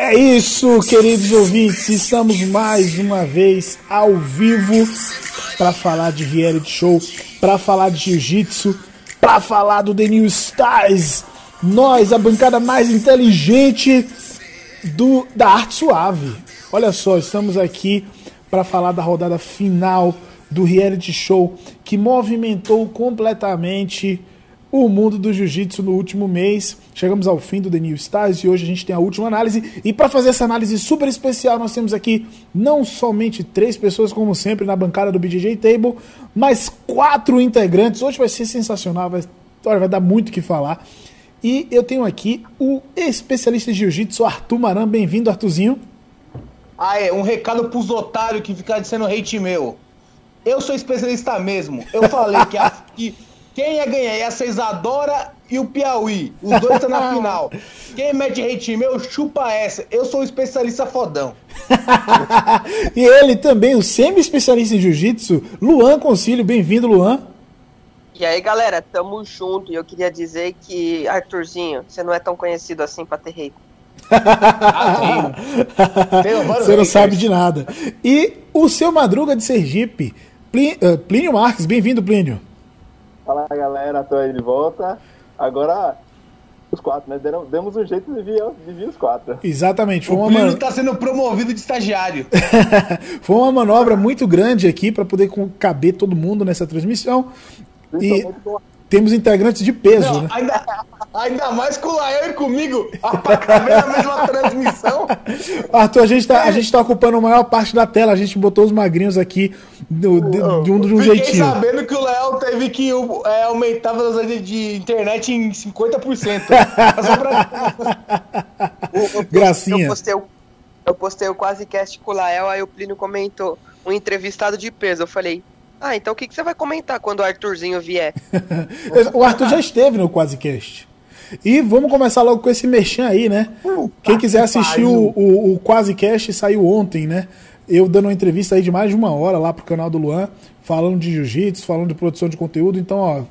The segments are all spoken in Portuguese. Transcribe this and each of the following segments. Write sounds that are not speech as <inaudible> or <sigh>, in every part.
É isso, queridos ouvintes. Estamos mais uma vez ao vivo para falar de reality show, para falar de jiu-jitsu, para falar do The New Stars. Nós, a bancada mais inteligente do da arte suave. Olha só, estamos aqui para falar da rodada final do reality show que movimentou completamente o mundo do jiu-jitsu no último mês. Chegamos ao fim do The New Stars e hoje a gente tem a última análise. E para fazer essa análise super especial, nós temos aqui não somente três pessoas, como sempre, na bancada do BJJ Table, mas quatro integrantes. Hoje vai ser sensacional, vai, vai dar muito o que falar. E eu tenho aqui o especialista de jiu-jitsu, Arthur Maran. Bem-vindo, Arthurzinho. Ah, é, um recado pros otários que ficam dizendo hate meu. Eu sou especialista mesmo. Eu falei que, a, <laughs> que quem ia ganhar ia ser Isadora e o Piauí. Os dois estão na <laughs> final. Quem mete hate meu, chupa essa. Eu sou um especialista fodão. <laughs> e ele também, o semi-especialista em jiu-jitsu, Luan Concílio. Bem-vindo, Luan. E aí, galera, tamo junto. E eu queria dizer que, Arthurzinho, você não é tão conhecido assim pra ter hate. Ah, <laughs> você não sabe de nada. E o seu Madruga de Sergipe, eh, Plínio Marques. Bem-vindo, Plínio. Fala galera, tô aí de volta. Agora, os quatro, né? Deram, demos um jeito de vir, de vir os quatro. Exatamente. Foi o uma man... tá sendo promovido de estagiário. <laughs> foi uma manobra muito grande aqui para poder caber todo mundo nessa transmissão. E temos integrantes de peso, Não, né? Ainda, ainda mais com o Lael e comigo, pra caber na mesma transmissão. <laughs> Arthur, a gente, tá, a gente tá ocupando a maior parte da tela, a gente botou os magrinhos aqui do, de, de, um, de um Fiquei jeitinho. sabendo que o Léo teve que é, aumentar a velocidade de internet em 50%. pra... <laughs> Gracinha. Eu postei, eu postei o quase cast com o Lael, aí o Plínio comentou um entrevistado de peso. Eu falei, ah, então o que, que você vai comentar quando o Arthurzinho vier? <laughs> o Arthur já esteve no Quasecast. E vamos começar logo com esse mexão aí, né? Quem quiser assistir o, o, o Quasecast saiu ontem, né? Eu dando uma entrevista aí de mais de uma hora lá pro canal do Luan, falando de jiu-jitsu, falando de produção de conteúdo. Então, ó,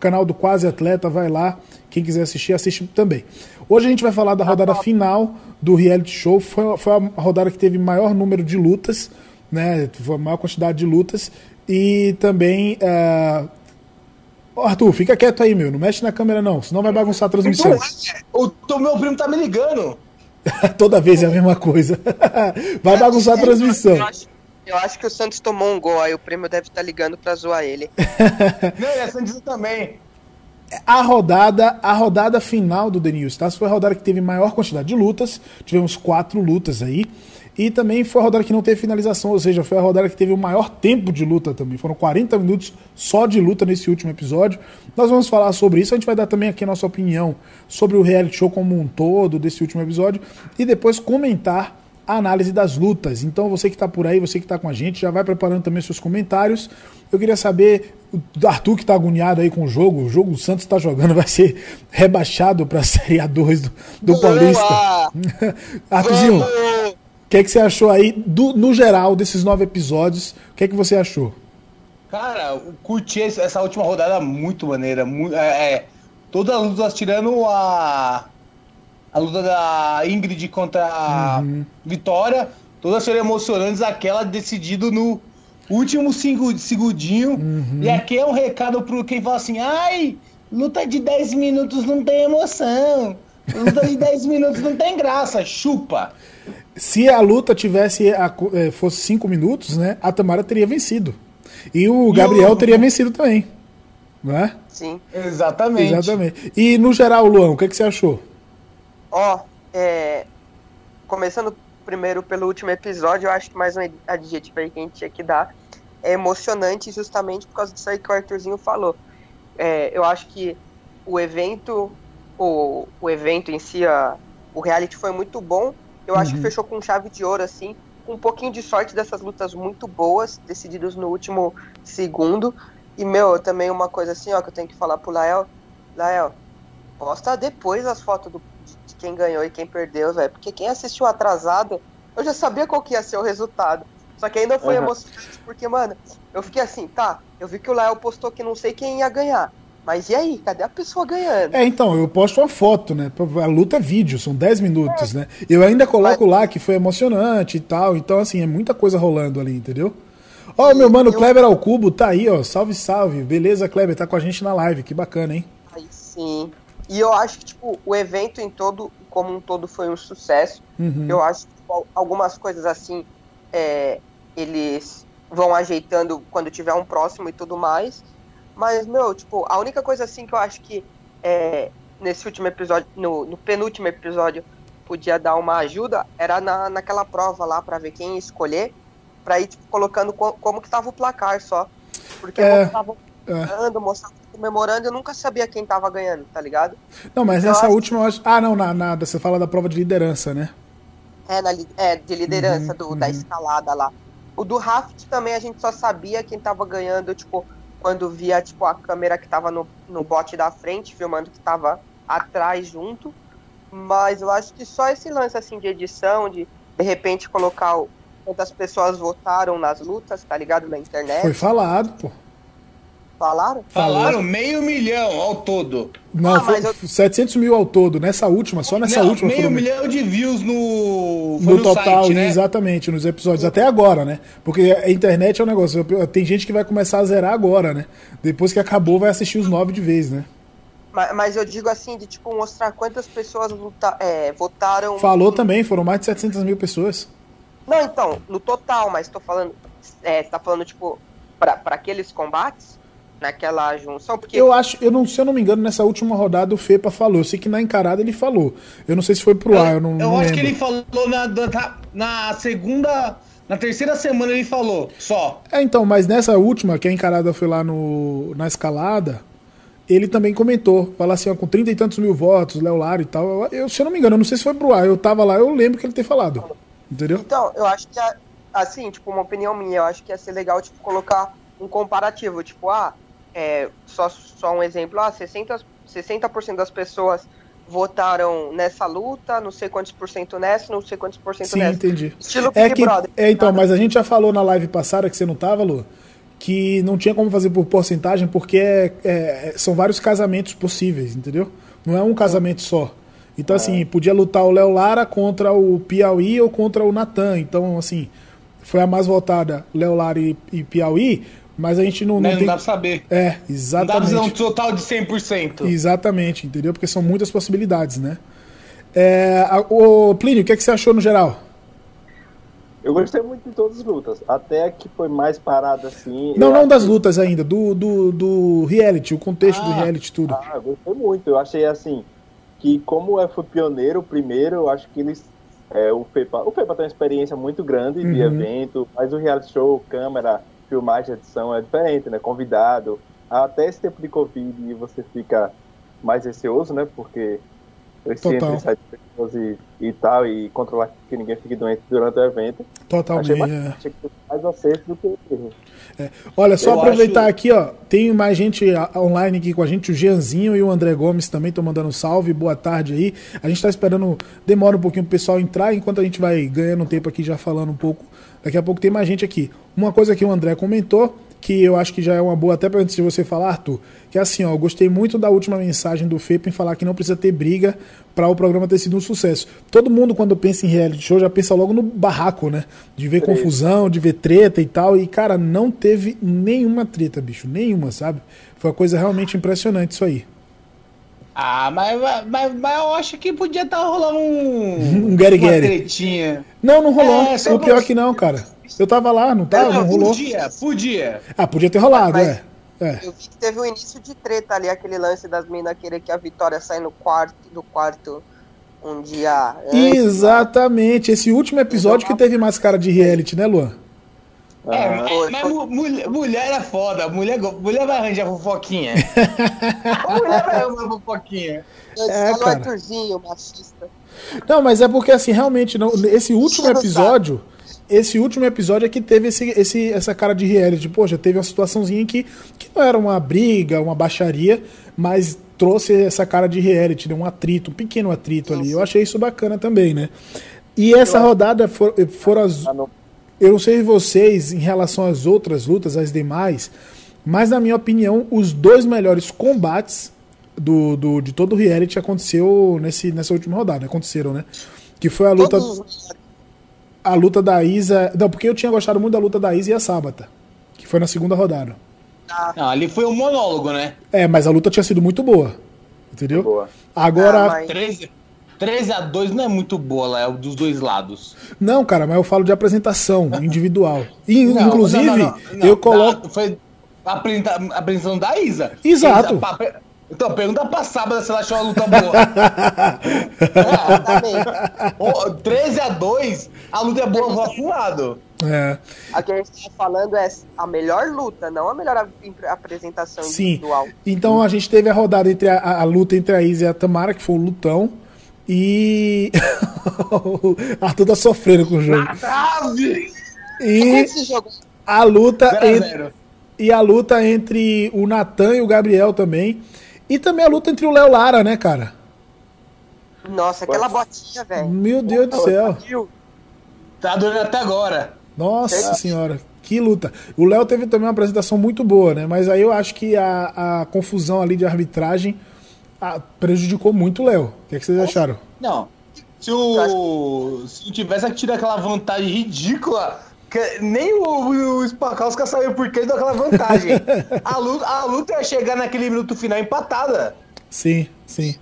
canal do Quase Atleta, vai lá. Quem quiser assistir, assiste também. Hoje a gente vai falar da rodada final do reality show. Foi, foi a rodada que teve maior número de lutas, né? Foi a maior quantidade de lutas. E também. Uh... Arthur, fica quieto aí, meu. Não mexe na câmera, não, senão vai bagunçar a transmissão. Então, o, o meu primo tá me ligando. <laughs> Toda vez é a mesma coisa. <laughs> vai bagunçar a transmissão. Eu acho, eu acho, que o Santos tomou um gol, aí o primo deve estar ligando pra zoar ele. <laughs> Não, e a Santos também. A rodada, a rodada final do The News, tá? Foi a rodada que teve maior quantidade de lutas. Tivemos quatro lutas aí. E também foi a rodada que não teve finalização, ou seja, foi a rodada que teve o maior tempo de luta também. Foram 40 minutos só de luta nesse último episódio. Nós vamos falar sobre isso, a gente vai dar também aqui a nossa opinião sobre o reality show como um todo desse último episódio e depois comentar a análise das lutas. Então você que está por aí, você que está com a gente, já vai preparando também seus comentários. Eu queria saber, o Arthur que está agoniado aí com o jogo, o jogo o Santos está jogando, <laughs> vai ser rebaixado para a Série A2 do, do Paulista. <laughs> Arthurzinho, que, é que você achou aí, do, no geral, desses nove episódios? O que é que você achou? Cara, curti essa última rodada muito maneira. Muito, é, é, todas as lutas tirando a. A luta da Ingrid contra a uhum. Vitória, todas foram emocionantes, aquela decidido no último segundinho. Uhum. E aqui é um recado pro quem fala assim: ai, luta de 10 minutos não tem emoção. Luta de 10 minutos não tem graça, chupa. Se a luta tivesse a, é, fosse 5 minutos, né, a Tamara teria vencido. E o Gabriel e teria vencido também. Não é? Sim. Exatamente. Exatamente. E no geral, Luan, o que, é que você achou? Ó, oh, é... começando primeiro pelo último episódio, eu acho que mais um adjetivo aí que a gente tinha que dar. É emocionante justamente por causa disso aí que o Arthurzinho falou. É, eu acho que o evento, o, o evento em si, a, o reality foi muito bom, eu uhum. acho que uhum. fechou com chave de ouro, assim, com um pouquinho de sorte dessas lutas muito boas, decididas no último segundo. E, meu, também uma coisa assim, ó, que eu tenho que falar pro Lael. Lael, posta depois as fotos do, de quem ganhou e quem perdeu, velho. Porque quem assistiu atrasado, eu já sabia qual que ia ser o resultado. Só que ainda foi uhum. emocionante, porque, mano, eu fiquei assim, tá, eu vi que o Lael postou que não sei quem ia ganhar. Mas e aí? Cadê a pessoa ganhando? É, então, eu posto uma foto, né? A luta é vídeo, são 10 minutos, né? Eu ainda coloco lá que foi emocionante e tal. Então, assim, é muita coisa rolando ali, entendeu? Ó, o meu mano eu- Kleber ao cubo tá aí, ó. Salve, salve. Beleza, Kleber? Tá com a gente na live. Que bacana, hein? Aí sim. E eu acho que, tipo, o evento em todo, como um todo, foi um sucesso. Uhum. Eu acho que tipo, al- algumas coisas assim, é, eles vão ajeitando quando tiver um próximo e tudo mais. Mas, meu, tipo, a única coisa assim que eu acho que é, nesse último episódio, no, no penúltimo episódio, podia dar uma ajuda, era na, naquela prova lá pra ver quem ia escolher, pra ir, tipo, colocando co- como que tava o placar só. Porque É, tava ganhando, mostrando, comemorando, eu nunca sabia quem tava ganhando, tá ligado? Não, mas Eu nessa acho- última eu acho. Ah, não, na, na- você fala da prova de liderança, né? É, na, é, de liderança Uhum, do, da uhum. escalada lá. O do Raft também a gente só sabia quem tava ganhando, tipo, quando via, tipo, a câmera que tava no, no bote da frente, filmando que tava atrás junto. Mas eu acho que só esse lance, assim, de edição, de de repente colocar o, quantas pessoas votaram nas lutas, tá ligado? Na internet. Foi falado, pô. Falaram? Falaram meio milhão ao todo. Não, Ah, foi mas eu- 700 mil ao todo. Nessa última, só nessa Não, última meio foram milhão de views no, foi no total, site, né? exatamente, nos episódios. Até agora, né? Porque a internet é um negócio. Tem gente que vai começar a zerar agora, né? Depois que acabou, vai assistir os nove de vez, né? Mas, mas eu digo assim, de, tipo, mostrar quantas pessoas luta, é, votaram... Falou em- também, foram mais de 700 mil pessoas. Não, então, no total, mas tô falando. É, você tá falando, tipo, pra aqueles combates, naquela junção, porque. Eu acho, eu não, se eu não me engano, nessa última rodada o Fepa falou. Eu sei que na encarada ele falou. Eu não sei se foi pro ar, eu não, eu não acho lembro. que ele falou na, na, na segunda. Na terceira semana ele falou, só. É, então, mas nessa última, que a encarada foi lá no, na escalada, ele também comentou. Fala assim, ó, com 30 e tantos mil votos, Léo Lara e tal. Eu, eu- se eu não me engano, eu não sei se foi pro ar. Eu tava lá, eu lembro que ele ter falado. Entendeu? Então, eu acho que, a- assim, tipo, uma opinião minha, eu acho que ia ser legal, tipo, colocar um comparativo, tipo, ah, é, só, só um exemplo, ah, 60%, 60 das pessoas votaram nessa luta, não sei quantos por cento nessa, não sei quantos por cento Sim, nessa. entendi. Estilo É Big que, Brother. é, então, Nada. mas a gente já falou na live passada que você não tava, Lu, que não tinha como fazer por porcentagem porque é- é- são vários casamentos possíveis, entendeu? Não é um casamento só. Então, assim, podia lutar o Léo Lara contra o Piauí ou contra o Natan. Então, assim, foi a mais votada Léo Lara e, e Piauí, mas a gente não, Né? não Não tem. dá pra saber. É, Não dá pra exatamente. dizer um total de 100%. Exatamente, entendeu? Porque são muitas possibilidades, né? É, a- o Plínio, o que, é que você achou no geral? Eu gostei muito de todas as lutas. Até a que foi mais parada assim. Não, não das que- lutas ainda, do, do, do reality, o contexto do Ah, reality, tudo. Ah, eu gostei muito. Eu achei assim que como eu fui pioneiro primeiro, eu acho que eles é, o Fepa, o Fepa tem uma experiência muito grande de Uhum. evento, mas o reality show, câmera, filmagem, edição é diferente, né? Convidado. Até esse tempo de Covid você fica mais receoso, né? Porque esse Total. entre e sai de pessoas e, e tal, e controlar que ninguém fique doente durante o evento. Achei, Totalmente. mais, é. achei que mais acerto do que erro. Olha, só Eu aproveitar acho- aqui, ó. Tem mais gente online aqui com a gente, o Jeanzinho e o André Gomes também estão mandando um salve, boa tarde aí. A gente tá esperando, demora um pouquinho pro pessoal entrar, enquanto a gente vai ganhando tempo aqui já falando um pouco. Daqui a pouco tem mais gente aqui. Uma coisa que o André comentou, que eu acho que já é uma boa, até pra antes de você falar, Arthur, que é assim, ó, gostei muito da última mensagem do Fepa em falar que não precisa ter briga para o programa ter sido um sucesso. Todo mundo, quando pensa em reality show, já pensa logo no barraco, né? De ver Treta. confusão, de ver treta e tal. E, cara, não teve nenhuma treta, bicho. Nenhuma, sabe? Foi uma coisa realmente impressionante isso aí. Ah, mas, mas, mas eu acho que podia estar rolando um. <laughs> Um Gary uma Gary. tretinha. Não, não rolou. É, o pior pra- que não, cara. Eu tava lá, não tava? Não, Não, rolou. podia, podia. Ah, podia ter rolado, Mas- é. É. Eu vi que teve um início de treta ali, aquele lance das minas querer que a Vitória saia no quarto, do quarto um dia antes. Exatamente. Esse último episódio que teve mais cara de reality, né, Luan? É, Ah, mas, foi, mas foi. mu- mulher, mulher é foda. Mulher, mulher vai arranjar fofoquinha. <laughs> mulher vai arranjar fofoquinha. É, disse, "Olha o cara. Arthurzinho, machista. Não, mas é porque assim, realmente, não, esse último episódio, esse último episódio é que teve esse, esse, essa cara de reality. Poxa, teve uma situaçãozinha que, que não era uma briga, uma baixaria, mas trouxe essa cara de reality, né? um atrito, um pequeno atrito ali. Eu achei isso bacana também, né? E essa rodada for, foram as, ah. Eu não sei vocês em relação às outras lutas, as demais, Mas, na minha opinião, os dois melhores combates do, do, de todo o reality aconteceu nesse, nessa última rodada. Aconteceram, né? Que foi a luta. A luta da Isa. Não, porque eu tinha gostado muito da luta da Isa e a Sábata. Que foi na segunda rodada. Não, ali foi um monólogo, né? É, mas a luta tinha sido muito boa. Entendeu? Boa. Agora. Ah, mas- 13, 13 a 2 não é muito boa lá, é o dos dois lados. Não, cara, mas eu falo de apresentação <laughs> individual. E, Não, inclusive, não, não, não, não. eu coloco. Foi a apresenta- a apresentação da Isa. Exato. Isa, Então, pergunta pra Sábado se ela achou a luta boa. <laughs> É, também. Ô, 13 a 2 a luta é boa pro lado. É, A que a gente tá falando é a melhor luta, não a melhor ap- apresentação sim. individual. Então a gente teve a rodada entre a, a- a luta entre a Isa e a Tamara, que foi um lutão. E. <laughs> o Arthur tá sofrendo com o jogo. Trave! E jogo a luta 0 a entre, 0 e a luta entre o Natan e o Gabriel também. E também a luta entre o Léo Lara, né, cara? Nossa, aquela botinha, velho. Meu Deus do céu. Tá doendo até agora. Nossa senhora, que luta. O Léo teve também uma apresentação muito boa, né? Mas aí eu acho que a, a confusão ali de arbitragem ah, prejudicou muito o Léo. O que, é que vocês acharam? Não. Se o. Se não tivesse tido aquela vantagem ridícula, que nem o, o Spakowska sabia por que deu aquela vantagem. <laughs> a, luta, a luta ia chegar naquele minuto final empatada. Sim, sim.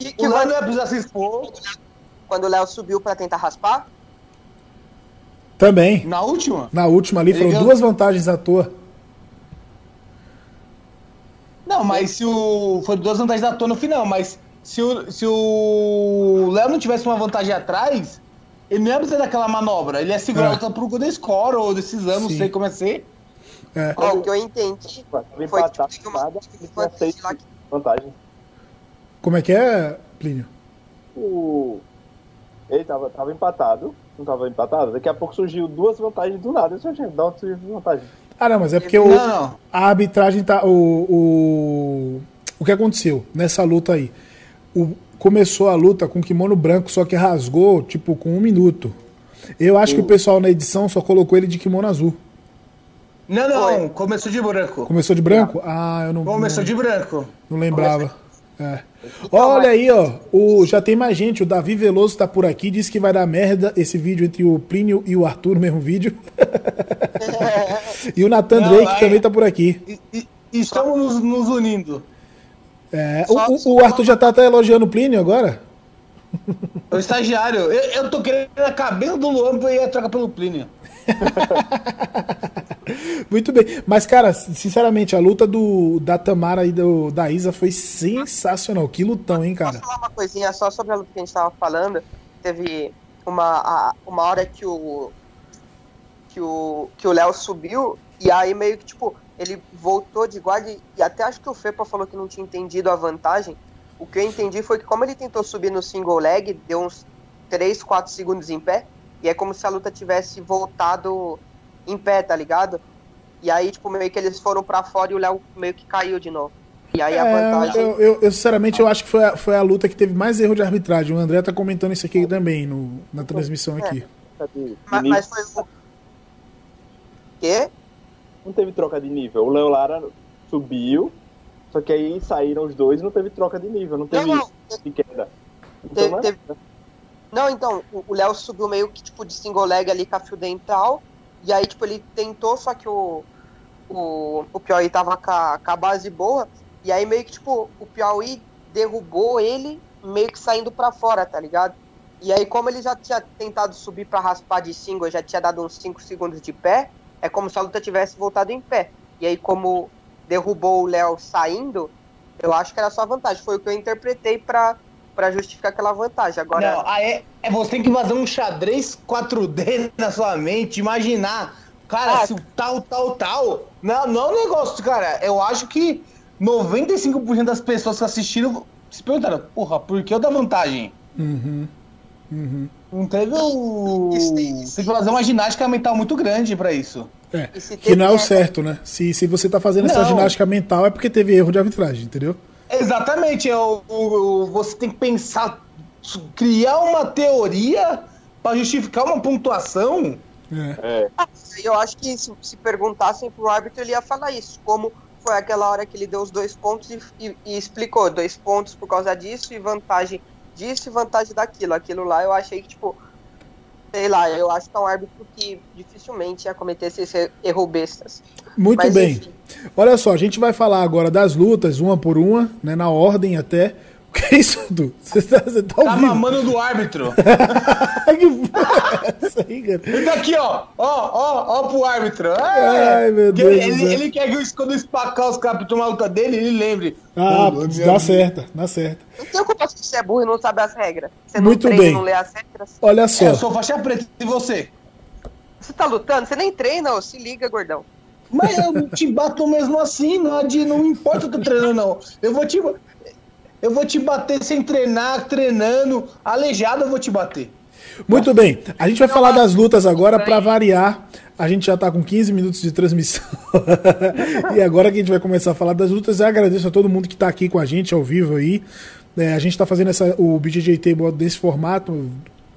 E que O Léo não ia precisar se expor. quando o Léo subiu pra tentar raspar? Também. Na última? Na última ali Ele foram ganhou- duas vantagens à toa. Não, mas se o. Foi duas vantagens da toa no final, mas se o, se o Léo não tivesse uma vantagem atrás, ele não ia precisar daquela manobra. Ele ia segurar É. pro Golden Score ou decisão, não sei como é ser. É. Ó, o que eu entendi foi empatado, que uma, uma seis lá que vantagens. Como é que é, Plínio? O... Ele tava, tava empatado, não tava empatado. Daqui a pouco surgiu duas vantagens do nada. Eu gente, dá surgiu vantagem? Ah, não, mas é porque o, a arbitragem tá. O, o, o que aconteceu nessa luta aí? O, começou a luta com kimono branco, só que rasgou, tipo, com um minuto. Eu acho que o pessoal na edição só colocou ele de kimono azul. Não, não, Foi. começou de branco. Começou de branco? Ah, eu não. Começou não, de branco. não lembrava. É. Olha aí, ó. O, já tem mais gente. O Davi Veloso tá por aqui. Disse que vai dar merda esse vídeo entre o Plínio e o Arthur mesmo vídeo. <laughs> e o Nathan Não, Drake também tá por aqui. E- e- estamos nos, nos unindo. É, Só- o, o- o Arthur já tá até elogiando o Plínio agora? O estagiário. Eu, eu tô querendo a cabeça do Luan pra ir trocar pelo Plínio. <laughs> Muito bem. Mas, cara, sinceramente, a luta do, da Tamara e do, da Isa foi sensacional. Que lutão, hein, cara? Posso falar uma coisinha só sobre a luta que a gente tava falando? Teve uma, a- uma hora que o que o que o Léo subiu e aí meio que tipo ele voltou de guarda e, e até acho que o Fepa falou que não tinha entendido a vantagem. O que eu entendi foi que como ele tentou subir no single leg, deu uns 3, 4 segundos em pé e é como se a luta tivesse voltado em pé, tá ligado? E aí tipo meio que eles foram pra fora e o Léo meio que caiu de novo. E aí a É, vantagem eu, eu- eu, sinceramente, eu acho que foi a, foi a luta que teve mais erro de arbitragem. O André tá comentando isso aqui também no, na transmissão aqui. De- Mas, mas foi o. Quê? Não teve troca de nível. O Léo Lara subiu, só que aí saíram os dois e não teve troca de nível, não teve Não, não. de queda. Então, Teve- teve- Não, então, o Léo subiu meio que tipo de single leg ali com a fio dental. E aí, tipo, ele tentou, só que o. O, o Piauí tava com a, com a base boa. E aí, meio que, tipo, o Piauí derrubou ele, meio que saindo pra fora, tá ligado? E aí, como ele já tinha tentado subir pra raspar de single, já tinha dado uns 5 segundos de pé, é como se a luta tivesse voltado em pé. E aí, como derrubou o Léo saindo, eu acho que era só vantagem. Foi o que eu interpretei pra, pra justificar aquela vantagem. Agora, Não, aí é, você tem que fazer um xadrez 4D <laughs> na sua mente, imaginar, cara, Ah. se o tal, tal, tal. Não, não é um negócio, cara. Eu acho que 95% das pessoas que assistiram se perguntaram, porra, por que eu dar vantagem? Uhum. Uhum. Não teve o. Isso, Tem que fazer uma ginástica mental muito grande pra isso. É, que não é o certo, né? Se, se você tá fazendo essa Não. ginástica mental é porque teve erro de arbitragem, entendeu? Exatamente, é o, o- o- você tem que pensar, criar uma teoria pra justificar uma pontuação. É. Ah, eu acho que se, se perguntassem pro árbitro, ele ia falar isso. Como foi aquela hora que ele deu os dois pontos e, e, e explicou dois pontos por causa disso e vantagem disso e vantagem daquilo. Aquilo lá eu achei que, tipo, sei lá, eu acho que é um árbitro que dificilmente ia cometer esses erro bestas. Muito Mas, bem. Enfim. Olha só, a gente vai falar agora das lutas, uma por uma, né, na ordem até. O <laughs> que é isso, Du? Você tá, você tá, tá mamando do árbitro. <laughs> que isso aí, cara? Ele tá aqui, ó. Ó, ó, ó pro árbitro. É, Ai, meu Deus. Ele, ele, ele quer que quando espacar os caras pra tomar a luta dele, ele lembre. Ah, dá certo, dá certo. Não tem culpa se você é burro e não sabe as regras. Você não Muito treina, bem. não lê as regras. Olha só. É, eu sou faixa preta e você? Você tá lutando? Você nem treina, ó. se liga, gordão. Mas eu te bato mesmo assim, não, não importa o que eu treinando, não. Eu vou te. Eu vou te bater sem treinar, treinando, aleijado eu vou te bater. Muito bem, a gente vai falar das lutas agora para variar. A gente já está com 15 minutos de transmissão. <laughs> e agora que a gente vai começar a falar das lutas, eu agradeço a todo mundo que está aqui com a gente ao vivo aí. É, a gente está fazendo essa, o BJJ Table desse formato.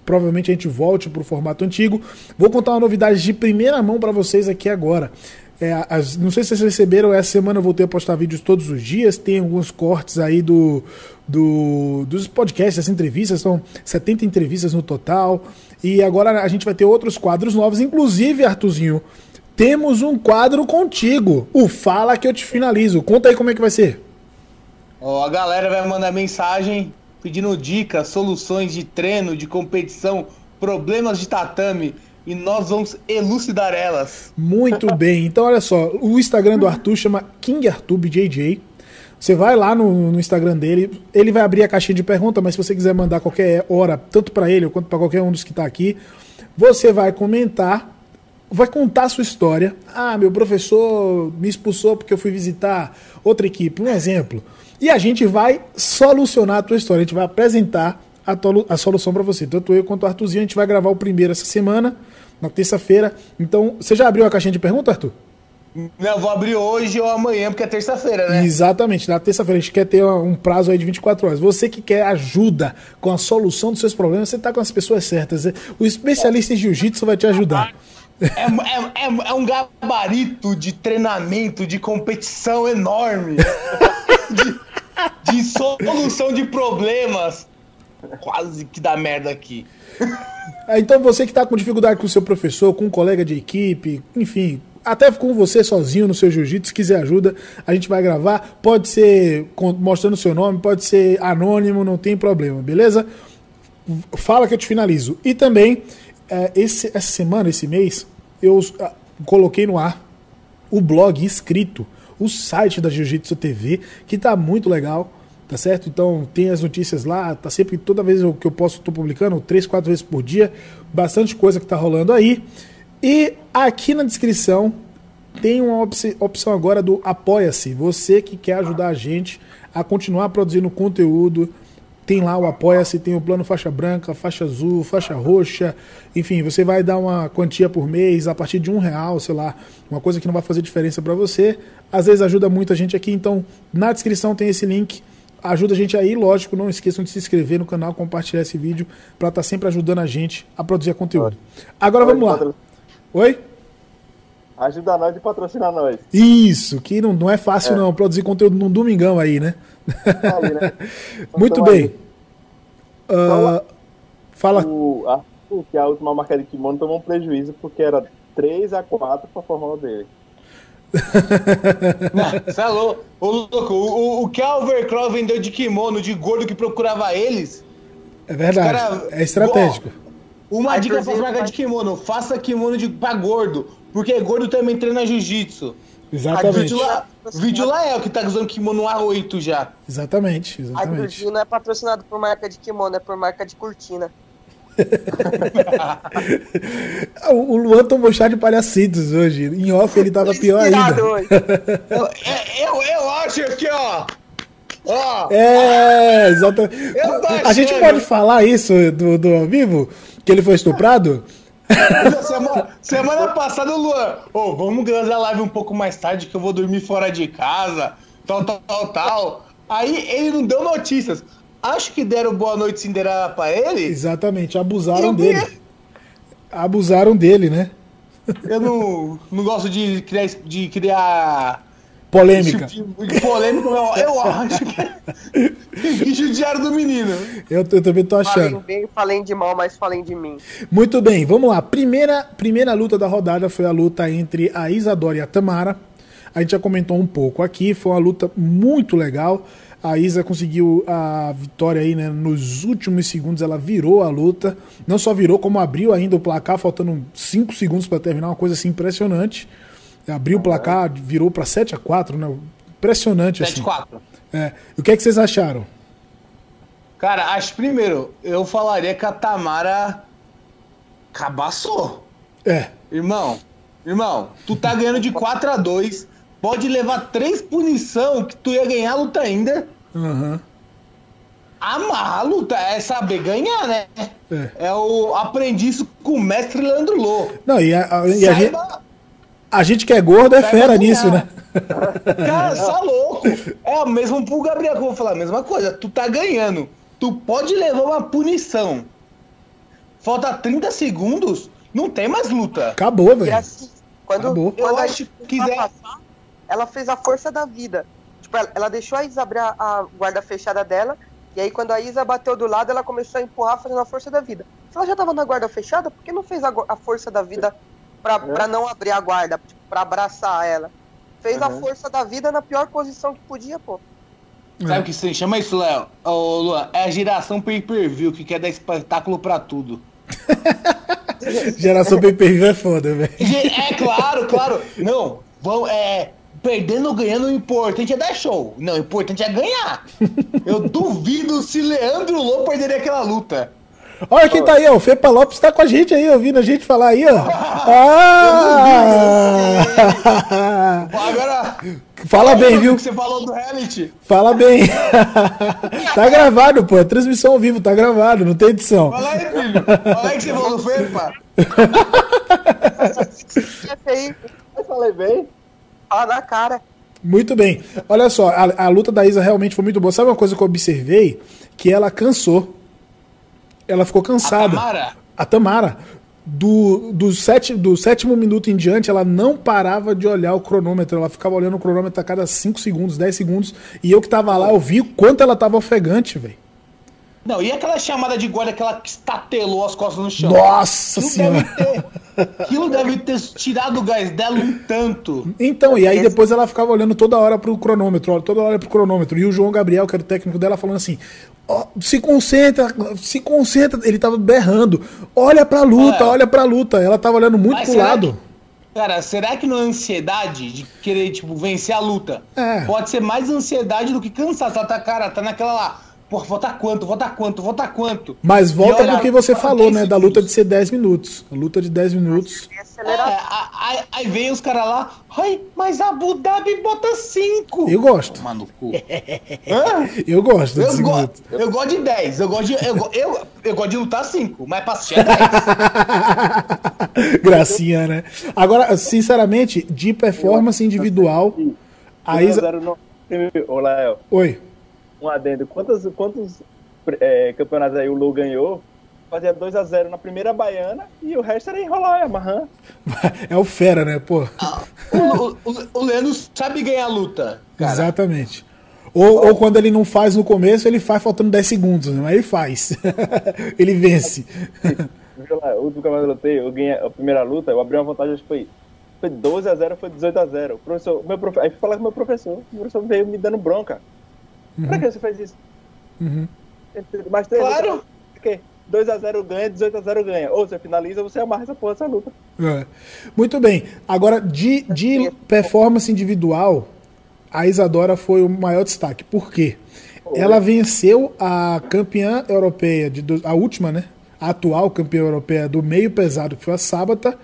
Provavelmente a gente volte para o formato antigo. Vou contar uma novidade de primeira mão para vocês aqui agora. É, as, não sei se vocês receberam, essa semana eu voltei a postar vídeos todos os dias. Tem alguns cortes aí do, do, dos podcasts, das entrevistas. São 70 entrevistas no total. E agora a gente vai ter outros quadros novos. Inclusive, Artuzinho, temos um quadro contigo. O Fala que eu te finalizo. Conta aí como é que vai ser. A galera vai mandar mensagem pedindo dicas, soluções de treino, de competição, problemas de tatame e nós vamos elucidar elas. Muito <laughs> bem. Então, olha só, o Instagram do Arthur chama King Arthur BJJ. Você vai lá no, no, Instagram dele, ele vai abrir a caixinha de pergunta, mas se você quiser mandar qualquer hora, tanto para ele quanto para qualquer um dos que está aqui, você vai comentar, vai contar a sua história. Ah, meu professor me expulsou porque eu fui visitar outra equipe, um exemplo. E a gente vai solucionar a tua história, a gente vai apresentar a, a solução para você. Tanto eu quanto o Arthurzinho, a gente vai gravar o primeiro essa semana na terça-feira. Então, você já abriu a caixinha de perguntas, Arthur? Não, vou abrir hoje ou amanhã, porque é terça-feira, né? Exatamente, na terça-feira a gente quer ter um prazo aí de 24 horas. Você que quer ajuda com a solução dos seus problemas, você está com as pessoas certas. O especialista em jiu-jitsu vai te ajudar. É, é, é, é, um gabarito de treinamento, de competição enorme. <laughs> de, de solução de problemas. Quase que dá merda aqui. É, então você que está com dificuldade com o seu professor, com um colega de equipe, enfim, até com você sozinho no seu jiu-jitsu, se quiser ajuda, a gente vai gravar. Pode ser mostrando seu nome, pode ser anônimo, não tem problema, beleza? Fala que eu te finalizo. E também, é, esse, essa semana, esse mês, eu uh, coloquei no ar o blog escrito, o site da Jiu-Jitsu TV, que está muito legal tá certo? Então tem as notícias lá, tá sempre, toda vez que eu posso, estou publicando, três, quatro vezes por dia, bastante coisa que tá rolando aí. E aqui na descrição tem uma opção agora do Apoia-se. Você que quer ajudar a gente a continuar produzindo conteúdo, tem lá o Apoia-se, tem o plano faixa branca, faixa azul, faixa roxa, enfim, você vai dar uma quantia por mês a partir de um real, sei lá, uma coisa que não vai fazer diferença para você. Às vezes ajuda muita gente aqui, então na descrição tem esse link Ajuda a gente aí, lógico, não esqueçam de se inscrever no canal, compartilhar esse vídeo para estar tá sempre ajudando a gente a produzir conteúdo. Agora vamos lá. Oi? Ajuda nós de patrocinar nós. Isso, que não, não é fácil é. não, produzir conteúdo num domingão aí, né? Né? <laughs> Muito bem. Uh, fala. O Arthur, que é a última marca de kimono, tomou um prejuízo porque era 3 a 4 para formar o dele. <laughs> Você é louco. O, louco, o, o que a Overclaw vendeu de kimono de gordo que procurava eles. É verdade. Cara, é estratégico. uma dica para marca de kimono: faça kimono de, pra gordo. Porque gordo também treina jiu-jitsu. Exatamente. Vídeo lá, vídeo lá é o que tá usando kimono A8 já. Exatamente, exatamente. A não é patrocinado por marca de kimono, é por marca de cortina. <laughs> o Luan tomou chá de palhacitos hoje. Em off ele tava pior ainda. <laughs> eu, eu, eu acho que, ó. Ó. É, exatamente. A gente pode falar isso do, do ao vivo? Que ele foi estuprado? semana, semana passada, Luan, oh, vamos gravar a live um pouco mais tarde que eu vou dormir fora de casa, tal, tal, tal, tal. Aí ele não deu notícias acho que deram boa noite Cinderela pra ele. Exatamente, abusaram dele. Abusaram dele, né? Eu não, não gosto de criar, de criar Polêmica. tipo de polêmica, eu, eu acho que <laughs> que judiaram do menino. Eu, eu também tô Falem achando. bem, falem de mal, mas falem de mim. Muito bem, vamos lá. Primeira, primeira luta da rodada foi a luta entre a Isadora e a Tamara. A gente já comentou um pouco aqui, foi uma luta muito legal. A Isa conseguiu a vitória aí, né? Nos últimos segundos ela virou a luta. Não só virou, como abriu ainda o placar, faltando 5 segundos para terminar, uma coisa assim impressionante. Abriu o placar, virou para 7 a 4 né? Impressionante assim. 7-4. É. O que, é que vocês acharam? Cara, acho primeiro, eu falaria que a Tamara cabaçou. É. Irmão, irmão, tu tá ganhando de 4 a 2 pode levar três punição que tu ia ganhar a luta ainda. Aham. Amarrar a luta é saber ganhar, né? É. É o aprendiz com o mestre Leandro Lô. Não, e a, a- e a gente, a gente que é gordo é fera ganhar. nisso, né? Cara, <laughs> você tá louco. É o mesmo pro Gabriel que eu vou falar a mesma coisa. Tu tá ganhando. Tu pode levar uma punição. Falta 30 segundos, não tem mais luta. Acabou, velho. assim, quando, Acabou. quando Eu a acho que quiser- passar, ela fez a força da vida. Tipo, ela, ela deixou a Isa abrir a, a guarda fechada dela, e aí quando a Isa bateu do lado, ela começou a empurrar fazendo a força da vida. Se ela já tava na guarda fechada, por que não fez a, a força da vida pra, pra não abrir a guarda, tipo, pra abraçar ela? Fez a Uhum. força da vida na pior posição que podia, pô. Sabe o que se chama isso, Léo? Ô, Luan, é a geração pay-per-view que quer dar espetáculo pra tudo. <laughs> Geração pay-per-view é foda, velho. É claro, claro. Não, vão, é. Perdendo ou ganhando, o importante é dar show. Não, o importante é ganhar. <laughs> Eu duvido se Leandro Lô perderia aquela luta. Olha quem tá aí, ó. O Fepa Lopes tá com a gente aí, ouvindo a gente falar aí, ó. <laughs> Ah! Agora. Fala bem, viu? que você falou do reality. Fala bem. <laughs> tá gravado, pô. É transmissão ao vivo, tá gravado, não tem edição. Fala aí, filho. Fala aí que você falou do Fepa. Eu falei bem. Fala na cara. Muito bem. Olha só, a, a luta da Isa realmente foi muito boa. Sabe uma coisa que eu observei? Que ela cansou. Ela ficou cansada. Tamara? A Tamara. Do, do, sete, do sétimo minuto em diante, ela não parava de olhar o cronômetro. Ela ficava olhando o cronômetro a cada 5 segundos, 10 segundos. E eu que tava lá, eu vi o quanto ela tava ofegante, velho. Não, e aquela chamada de guarda que ela estatelou as costas no chão? Nossa Aquilo senhora. deve, ter, aquilo deve ter tirado o gás dela um tanto. Então, e aí depois ela ficava olhando toda hora pro cronômetro, toda hora pro cronômetro. E o João Gabriel, que era o técnico dela, falando assim: ó, se concentra, se concentra. Ele tava berrando: olha pra luta, É. olha pra luta. Ela tava olhando muito Mas pro lado. Cara, será que não é ansiedade de querer, tipo, vencer a luta? É. Pode ser mais ansiedade do que cansaço. Ela tá, cara, tá naquela lá. Pô, falta quanto? Falta quanto? Falta quanto? Mas volta olha, pro que você falou, 10 né? Da luta de ser 10 minutos. A luta de 10 minutos. É, aceleração. a- a- aí vem os caras lá, ai, mas a Abu Dhabi bota 5. Eu gosto. Mano, cu. Hã? Eu gosto Eu, go minuto. eu gosto de 10. Eu gosto de, eu, go- eu, eu gosto de lutar 5, mas pra assistir é 10. <laughs> Gracinha, né? Agora, sinceramente, de performance individual, a Isa. 1x0 no. Ô, Léo, Oi. Um adendo. Quantos, quantos é, campeonatos aí o Lu ganhou? Fazia 2x0 na primeira baiana e o resto era enrolar amarrar. <laughs> É o Fera, né? Pô. o, o, o Leandro sabe ganhar a luta. Cara. Exatamente. Ou, ou quando ele não faz no começo, ele faz faltando 10 segundos, né? mas ele faz. <laughs> ele vence. Viu lá, O último campeonato que eu lutei, eu ganhei a primeira luta, eu abri uma vantagem, acho que foi, foi 12x0, foi 18x0. O professor, meu profe... Aí fui falar com o meu professor, o professor veio me dando bronca. Pra que você fez isso? Uhum. Mas tem Claro. Por quê? 2x0 ganha, 18x0 ganha. Ou você finaliza, ou você amarra essa porra, essa luta. É. Muito bem. Agora, de, de performance individual, a Isadora foi o maior destaque. Por quê? Ela venceu a campeã europeia, de, do- a última, né? A atual campeã europeia do meio pesado, que foi a Sábata,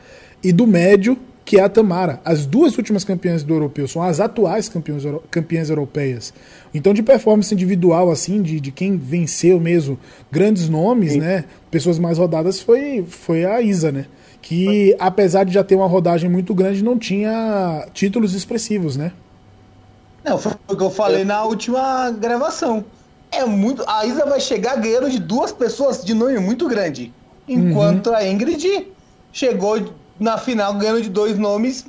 e do médio, que é a Tamara. As duas últimas campeãs do europeu são as atuais campeãs, campeãs europeias. Então, de performance individual, assim, de, de quem venceu mesmo grandes nomes, né? Pessoas mais rodadas, foi, foi a Isa, né? Que, apesar de já ter uma rodagem muito grande, não tinha títulos expressivos, né? Não, foi o que eu falei na última gravação. É muito. A Isa vai chegar ganhando de duas pessoas de nome muito grande. Enquanto a Ingrid chegou na final ganhando de dois nomes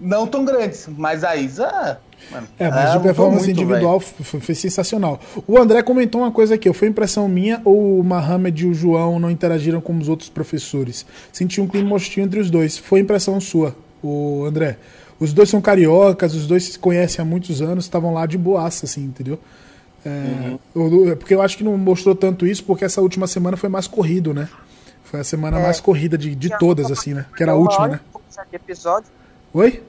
não tão grandes. Mas a Isa. Mano, É, mas de performance muito, individual foi, foi sensacional. O André comentou uma coisa aqui, foi impressão minha ou o Mohamed e o João não interagiram com os outros professores? Senti um clima hostil entre os dois. Foi impressão sua, o André. Os dois são cariocas, os dois se conhecem há muitos anos, estavam lá de boaça, assim, entendeu? É, o- Porque eu acho que não mostrou tanto isso, porque essa última semana foi mais corrido, né? Foi a semana É. mais corrida de, de todas, assim, né? Que era a última, né? de episódio. Oi?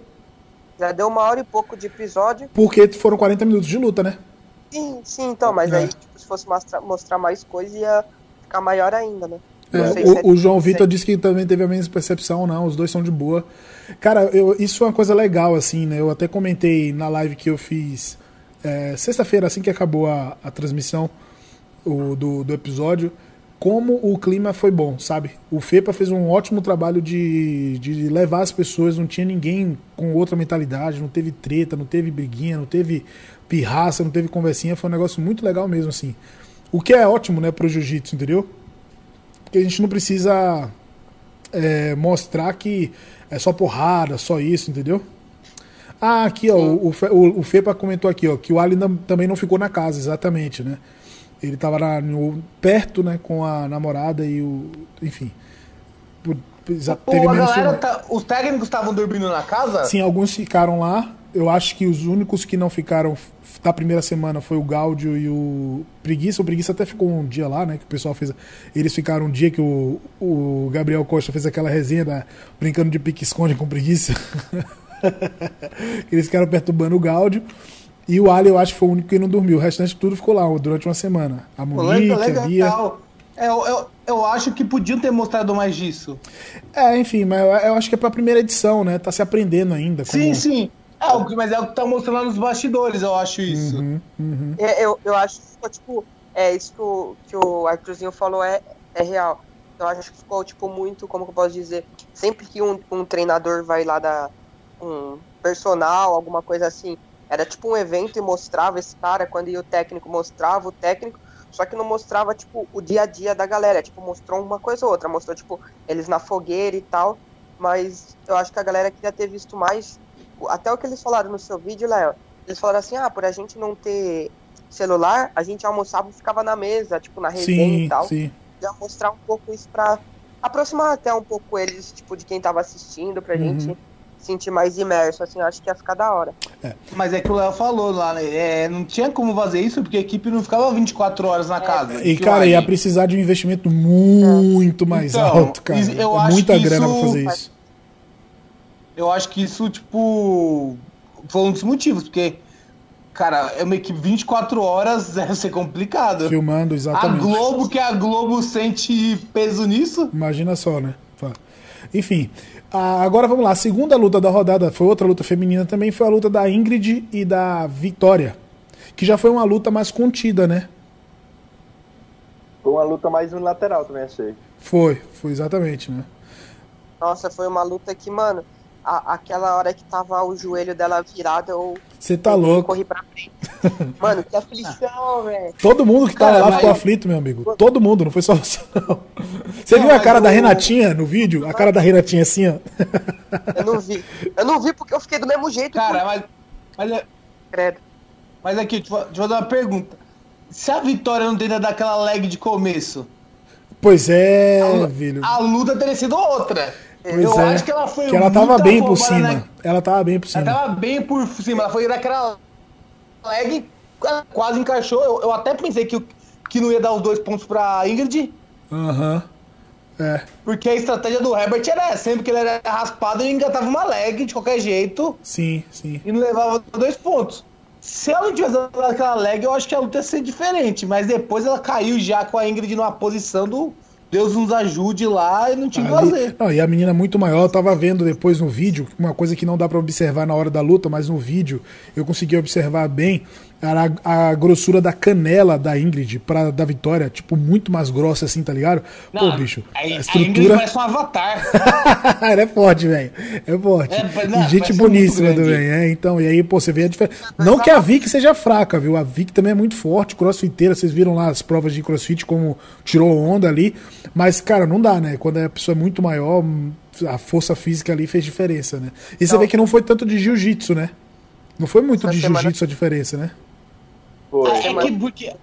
Já deu uma hora e pouco de episódio. Porque foram 40 minutos de luta, né? Sim, sim, então, mas É. aí, tipo, se fosse mostrar, mostrar mais coisa, ia ficar maior ainda, né? É, sei se o, o João sei. Vitor disse que também teve a mesma percepção, não, os dois são de boa. Cara, eu- isso é uma coisa legal, assim, né? Eu até comentei na live que eu fiz é, sexta-feira, assim que acabou a, a transmissão o- do, do episódio, como o clima foi bom, sabe? O FEPA fez um ótimo trabalho de, de levar as pessoas, não tinha ninguém com outra mentalidade, não teve treta, não teve briguinha, não teve pirraça, não teve conversinha, foi um negócio muito legal mesmo, assim. O que é ótimo, né, pro jiu-jitsu, entendeu? Porque a gente não precisa é, mostrar que é só porrada, só isso, entendeu? Ah, aqui, ó, o, o, o, Fepa comentou aqui, ó, que o Ali também não ficou na casa, exatamente, né? Ele tava lá no- perto, né, com a namorada e o. Enfim. Teve menos galera tá- os técnicos estavam dormindo na casa? Sim, alguns ficaram lá. Eu acho que os únicos que não ficaram da primeira semana foi o Gáudio e o Preguiça. O Preguiça até ficou um dia lá, né? Que o pessoal fez. Eles ficaram um dia que o, o Gabriel Costa fez aquela resenha da- brincando de pique-esconde com preguiça. <laughs> Eles ficaram perturbando o Gáudio. E o Ali, eu acho que foi o único que não dormiu. O restante tudo ficou lá durante uma semana. A Monique, legal, a Bia. É, eu, eu, eu acho que podiam ter mostrado mais disso. É, enfim, mas eu, eu acho que é pra primeira edição, né? Tá se aprendendo ainda. Sim, como- sim. É, o que- mas é o que tá mostrando lá nos bastidores, eu acho isso. Uhum, uhum. É, eu, eu acho que ficou, tipo, é isso que o, que o Arthurzinho falou é, é real. Eu acho que ficou, tipo, muito, como que eu posso dizer, sempre que um, um treinador vai lá dar um personal, alguma coisa assim, era tipo um evento e mostrava esse cara, quando ia o técnico, mostrava o técnico, só que não mostrava, tipo, o dia a dia da galera, tipo, mostrou uma coisa ou outra, mostrou, tipo, eles na fogueira e tal, mas eu acho que a galera queria ter visto mais, até o que eles falaram no seu vídeo, Léo, eles falaram assim, ah, por a gente não ter celular, a gente almoçava e ficava na mesa, tipo, na resenha Sim, e tal. sim. Já mostrar um pouco isso pra aproximar até um pouco eles, tipo, de quem tava assistindo, pra Uhum. gente sentir mais imerso, assim, eu acho que ia ficar da hora. Mas é que o Léo falou lá, né? É, não tinha como fazer isso porque a equipe não ficava 24 horas na casa. E, Que cara, ia precisar de um investimento muito mais Então, alto, cara. isso- eu É acho muita grana isso- pra fazer isso. Eu acho que isso, tipo, foi um dos motivos, porque, cara, é uma equipe 24 horas <laughs> deve ser complicado. Filmando, A exatamente. Globo, que a Globo sente peso nisso. Imagina só, né? Enfim, a- agora vamos lá. A segunda luta da rodada foi outra luta feminina também, foi a luta da Ingrid e da Vitória. Que já foi uma luta mais contida, né? Foi uma luta mais unilateral também, achei. Foi, foi exatamente, né? Nossa, foi uma luta que, mano, a- aquela hora que tava o joelho dela virado, eu Você tá peguei e louco. corri pra frente. <laughs> mano, que aflição, velho. Todo mundo que tava Cara, lá ficou aflito, meu amigo. Todo mundo, não foi só você, não. Você Não, viu a cara da Renatinha no vídeo? A cara da Renatinha assim, ó. Eu não vi. Eu não vi porque eu fiquei do mesmo jeito. Cara, mas, mas, é- credo. mas aqui, deixa eu fazer uma pergunta. Se a Vitória não teria dado aquela lag de começo, Pois é, a, filho. a luta teria sido outra. Pois eu é. acho que ela foi Que ela tava bem por cima. na- Ela tava bem por Ela cima. tava bem por cima, ela foi daquela lag, quase encaixou. Eu, eu até pensei que, que não ia dar os dois pontos pra Ingrid, Aham. É, porque a estratégia do Herbert era essa, sempre que ele era raspado, ele engatava uma lag de qualquer jeito sim, sim. e não levava dois pontos. Se ela não tivesse dado aquela lag, eu acho que a luta ia ser diferente, mas depois ela caiu já com a Ingrid numa posição do Deus nos ajude lá e não tinha o que fazer. Não, e a menina muito maior, eu tava vendo depois no vídeo, uma coisa que não dá pra observar na hora da luta, mas no vídeo eu consegui observar bem. Era a, a grossura da canela da Ingrid pra da Vitória, tipo, muito mais grossa assim, tá ligado? Pô, bicho, a, a a Ingrid estrutura. parece um avatar. <laughs> Ela é forte, velho. É forte. É, não, e gente boníssima também, é. Então, e aí, pô, você vê a diferença. Não que a Vic seja fraca, viu? A Vic também é muito forte, crossfiteira. Vocês viram lá as provas de crossfit, como tirou onda ali. Mas, cara, não dá, né? Quando a pessoa é muito maior, a força física ali fez diferença, né? E você Não. vê que não foi tanto de jiu-jitsu, né? Não foi muito de semana- jiu-jitsu a diferença, né? Foi. É que porque.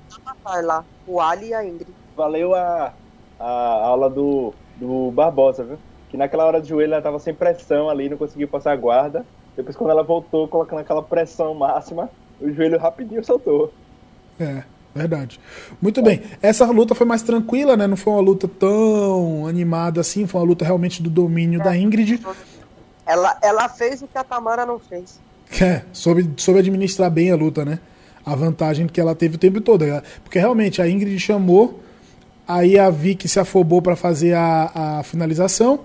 Vai lá, o Ali e a Ingrid. Valeu a, a aula do, do Barbosa, viu? Que naquela hora do joelho ela tava sem pressão ali, não conseguiu passar a guarda. Depois quando ela voltou, colocando aquela pressão máxima, o joelho rapidinho soltou. É, verdade. Muito bem. Essa luta foi mais tranquila, né? Não foi uma luta tão animada assim. Foi uma luta realmente do domínio da Ingrid. Ela, ela fez o que a Tamara não fez. É, soube, soube administrar bem a luta, né? A vantagem que ela teve o tempo todo. Ela- Porque realmente a Ingrid chamou, aí a Vicky se afobou para fazer a, a finalização,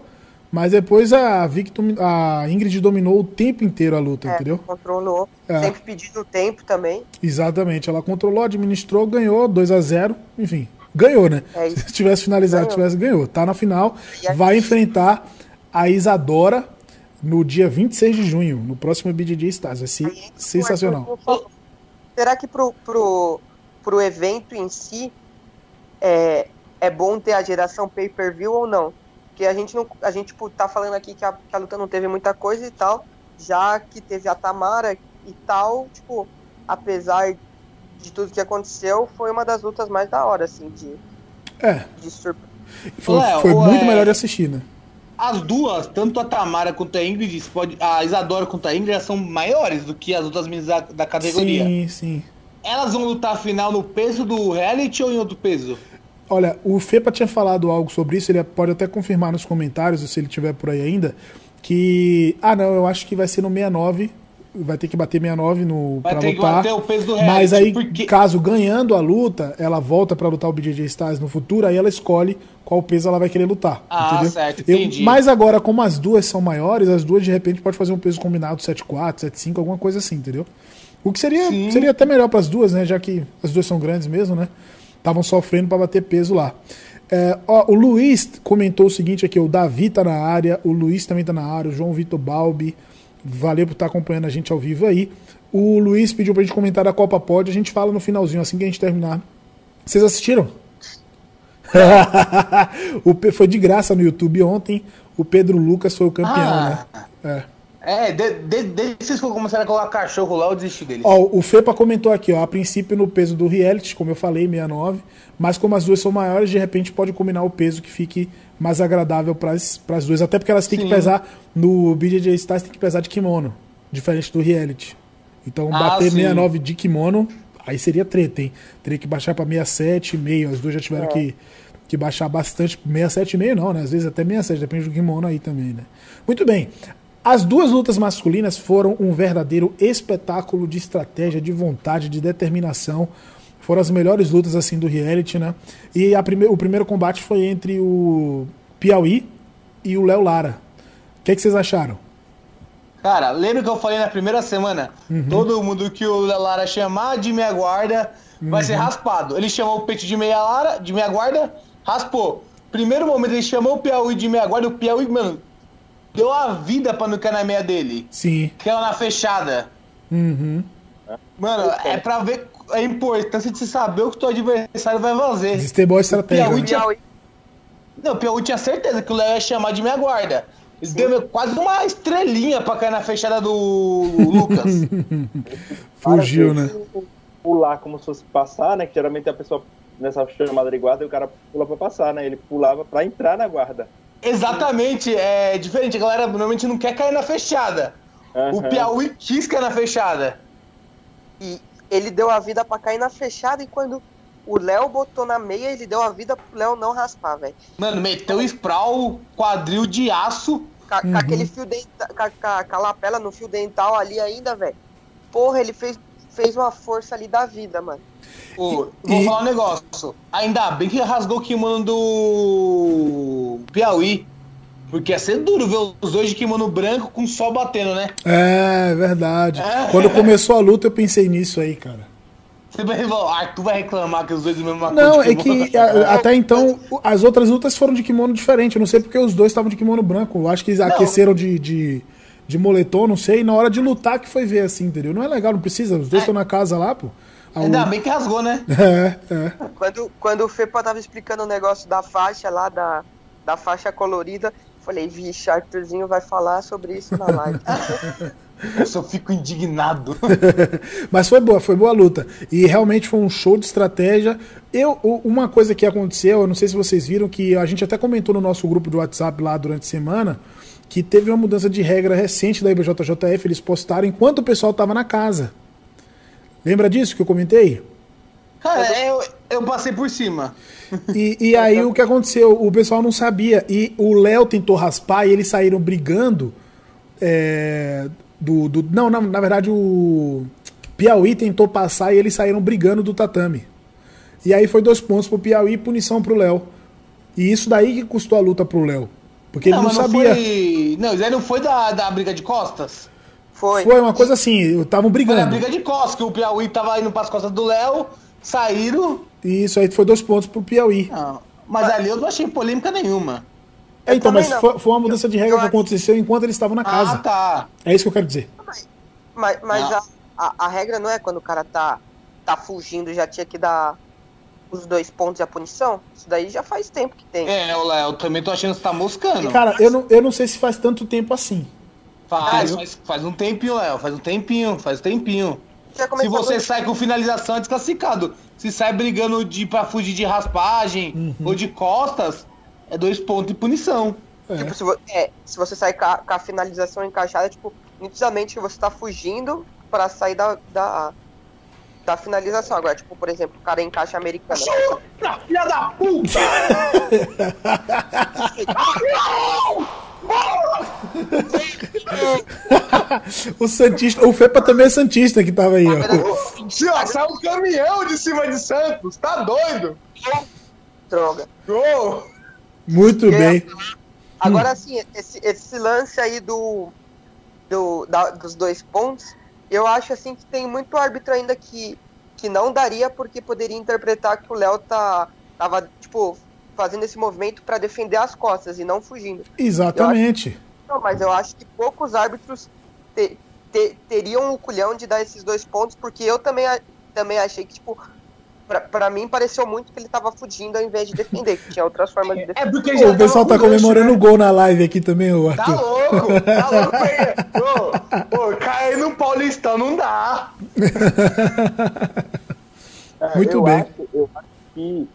mas depois a, Vicky, domi- a Ingrid dominou o tempo inteiro a luta, É, entendeu? Controlou. É. Sempre pedindo tempo também. Exatamente. Ela controlou, administrou, ganhou 2 a 0 enfim. Ganhou, né? É. <laughs> Se tivesse finalizado, Ganhou. tivesse ganhou. Tá na final, vai enfrentar a Isadora no dia 26 de junho, no próximo BJJ Stars. Vai ser sensacional. Será que pro, pro, pro evento em si é, é bom ter a geração pay-per-view ou não? Porque a gente não. A gente tipo, tá falando aqui que a, que a luta não teve muita coisa e tal, já que teve a Tamara e tal, tipo, apesar de tudo que aconteceu, foi uma das lutas mais da hora, assim, de, É, de surpresa. foi, foi muito é- melhor de assistir, né? As duas, tanto a Tamara quanto a Ingrid, pode, a Isadora quanto a Ingrid, elas são maiores do que as outras meninas da, da categoria. Sim, sim. Elas vão lutar final no peso do reality ou em outro peso? Olha, o Fepa tinha falado algo sobre isso, ele pode até confirmar nos comentários, se ele tiver por aí ainda, que. Ah, não, eu acho que vai ser no 69. Vai ter que bater 69 no, Vai pra ter que lutar. bater o peso do reality. Mas aí, porque... caso ganhando a luta, ela volta pra lutar o BJJ Stars no futuro, aí ela escolhe qual peso ela vai querer lutar. Ah, entendeu? certo, Eu- entendi. mas agora, como as duas são maiores, as duas de repente pode fazer um peso combinado 7,4, 7,5, alguma coisa assim, entendeu? O que seria, Sim. seria até melhor para as duas, né? Já que as duas são grandes mesmo, né? Estavam sofrendo para bater peso lá. É, ó, o Luiz comentou o seguinte aqui: o Davi tá na área, o Luiz também tá na área, o João Vitor Balbi. Valeu por estar acompanhando a gente ao vivo aí. O Luiz pediu pra gente comentar da Copa Pod, a gente fala no finalzinho, assim que a gente terminar. Vocês assistiram? <laughs> o Pe- foi de graça no YouTube ontem. O Pedro Lucas foi o campeão, Ah. né? É. É, de, de, desde que vocês começaram a colocar cachorro lá, eu desisti deles. Ó, o Fepa comentou aqui, ó, a princípio no peso do reality, como eu falei, 69, mas como as duas são maiores, de repente pode combinar o peso que fique mais agradável para as duas, até porque elas têm que Sim. pesar no BJJ Stars tem que pesar de kimono, diferente do reality. Então Ah, bater sim. 69 de kimono, aí seria treta, hein? Teria que baixar para 67,5, as duas já tiveram que que baixar bastante, 67,5 não, né? Às vezes até 67, depende do kimono aí também, né? Muito bem. As duas lutas masculinas foram um verdadeiro espetáculo de estratégia, de vontade, de determinação. Foram as melhores lutas assim do reality, né? E a prime o primeiro combate foi entre o Piauí e o Léo Lara. O que, é que vocês acharam? Cara, lembra que eu falei na primeira semana? Uhum. Todo mundo que o Lara chamar de meia guarda vai Uhum. ser raspado. Ele chamou o peito de meia Lara, de meia guarda, raspou. Primeiro momento ele chamou o Piauí de meia guarda, o Piauí, mano, deu a vida pra não cair na meia dele. Sim. Que ela na fechada. Uhum. Mano, é pra ver a importância de você saber o que o teu adversário vai fazer. Distribuiu a estratégia. Piauí né? tinha- Piauí. Não, o Piauí tinha certeza que o Léo ia chamar de meia guarda. Ele deu quase uma estrelinha pra cair na fechada do Lucas. <laughs> Fugiu, né? Pular como se fosse passar, né? Que geralmente a pessoa nessa chamada de guarda, o cara pula pra passar, né? Ele pulava pra entrar na guarda. Exatamente, é diferente. A galera normalmente não quer cair na fechada. O Aham. Piauí quis cair na fechada. E ele deu a vida pra cair na fechada e quando o Léo botou na meia, ele deu a vida pro Léo não raspar, velho. Mano, meteu sprawl, quadril de aço. Com, Uhum. com aquele fio dental, com, a- lapela no fio dental ali ainda, velho. Porra, ele fez, fez uma força ali da vida, mano. Ô, E- vou e- falar um negócio. Ainda bem que rasgou o kimono do Piauí. Porque ia ser duro ver os dois de kimono branco com o sol batendo, né? É, verdade. É. Quando começou a luta, eu pensei nisso aí, cara. Você vai, Arthur vai reclamar que os dois do mesmo Não, é que a, até então as outras lutas foram de kimono diferente. Eu não sei porque os dois estavam de kimono branco. Eu acho que eles aqueceram de, de, de moletom, não sei. E na hora de lutar que foi ver assim, entendeu? Não é legal, não precisa. Os dois estão na casa lá, pô. A Ainda bem que rasgou, né? <laughs> É, é. Quando, quando o Fepa tava explicando o negócio da faixa lá, da, da faixa colorida, falei, vixe, Arthurzinho vai falar sobre isso na live. <laughs> Eu só fico indignado. <laughs> Mas foi boa, foi boa luta. E realmente foi um show de estratégia. Eu, uma coisa que aconteceu, eu não sei se vocês viram, que a gente até comentou no nosso grupo de WhatsApp lá durante a semana, que teve uma mudança de regra recente da IBJJF, eles postaram enquanto o pessoal estava na casa. Lembra disso que eu comentei? Cara, eu, eu passei por cima. E, e <laughs> aí o que aconteceu? O pessoal não sabia. E o Léo tentou raspar e eles saíram brigando. É, do, do não, não, na verdade o Piauí tentou passar e eles saíram brigando do tatame. E aí foi dois pontos pro Piauí e punição pro Léo. E isso daí que custou a luta pro Léo. Porque não, ele não sabia. Foi... Não, isso aí não foi da, da briga de costas? Foi. Foi uma coisa assim, estavam brigando. Foi a briga de costas, que o Piauí tava indo pras costas do Léo, saíram. E isso aí foi dois pontos pro Piauí. Não, mas, mas ali eu não achei polêmica nenhuma. É, então, mas foi, foi, uma mudança de regra eu que aconteceu enquanto eles estavam na casa. Ah, tá. É isso que eu quero dizer. Mas, mas a, a, a, regra não é quando o cara tá, tá fugindo, já tinha que dar os dois pontos e a punição? Isso daí já faz tempo que tem. É, o Léo, também tô achando que você tá moscando. Cara, eu não, eu não sei se faz tanto tempo assim. Faz, faz, faz um tempinho, Léo, faz um tempinho, faz um tempinho. Se você sai com finalização, é desclassificado. Se sai brigando de, pra fugir de raspagem uhum. ou de costas, é dois pontos de punição. É. Tipo, se, vo é, se você sai com a, com a, finalização encaixada, tipo, nitidamente você tá fugindo para sair da, da, da, finalização. Agora, tipo, por exemplo, o cara encaixa americano. Chuta, filha da puta! <laughs> o Santista, o Fepa também é Santista que tava aí, ó. Saiu um caminhão de cima de Santos, tá doido? Droga. Gol! Muito bem. Agora sim, esse, esse lance aí do, do da, dos dois pontos, eu acho assim que tem muito árbitro ainda que, que não daria porque poderia interpretar que o Léo tá tava tipo fazendo esse movimento para defender as costas e não fugindo. Exatamente. Acho, não, mas eu acho que poucos árbitros te, te, teriam o culhão de dar esses dois pontos porque eu também também achei que tipo pra, pra mim pareceu muito que ele tava fugindo ao invés de defender, que tinha outras formas de defender. É porque o pessoal tá comemorando o né? gol na live aqui também, o Arthur. Tá louco, tá <laughs> louco aí. Pô, cair no Paulistão não dá. <laughs> É, muito eu bem. Acho, eu acho que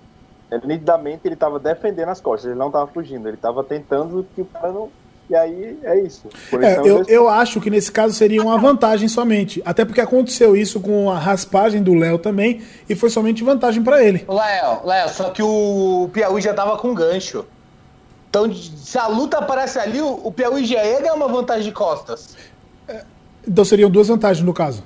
é, nitidamente ele tava defendendo as costas, ele não tava fugindo, ele tava tentando que o cara não e aí é isso. É, eu, eu acho que nesse caso seria uma vantagem somente. Até porque aconteceu isso com a raspagem do Léo também, e foi somente vantagem para ele. Léo, Léo, só que o Piauí já tava com gancho. Então, se a luta aparece ali, o Piauí já ia ganhar uma vantagem de costas. Então seriam duas vantagens no caso.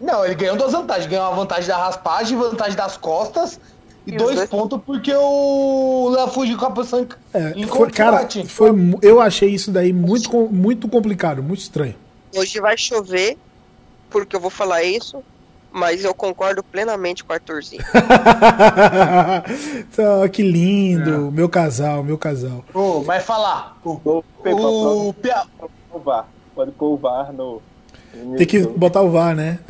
Não, ele ganhou duas vantagens. Ganhou a vantagem da raspagem, vantagem das costas e, dois, dois, pontos porque o Léo fugiu com a posição é, em foi, Cara, foi, eu achei isso daí muito, muito complicado, muito estranho. Hoje vai chover, porque eu vou falar isso, mas eu concordo plenamente com o Arthurzinho. oh, que lindo, é. meu casal, meu casal. Oh, vai falar. O, o, o, o Pia... Pode pôr o VAR no. Tem que botar o VAR, né?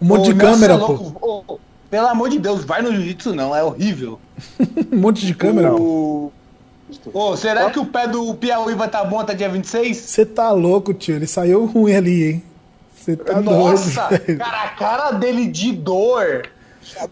um monte de câmera, pô. Pelo amor de Deus, vai no jiu-jitsu não, é horrível. <laughs> um monte de câmera. O... Oh, será que o pé do Piauí vai estar tá bom até dia 26? Você tá louco, tio. Ele saiu ruim ali, hein? Você tá Nossa, doido. cara, a cara dele de dor.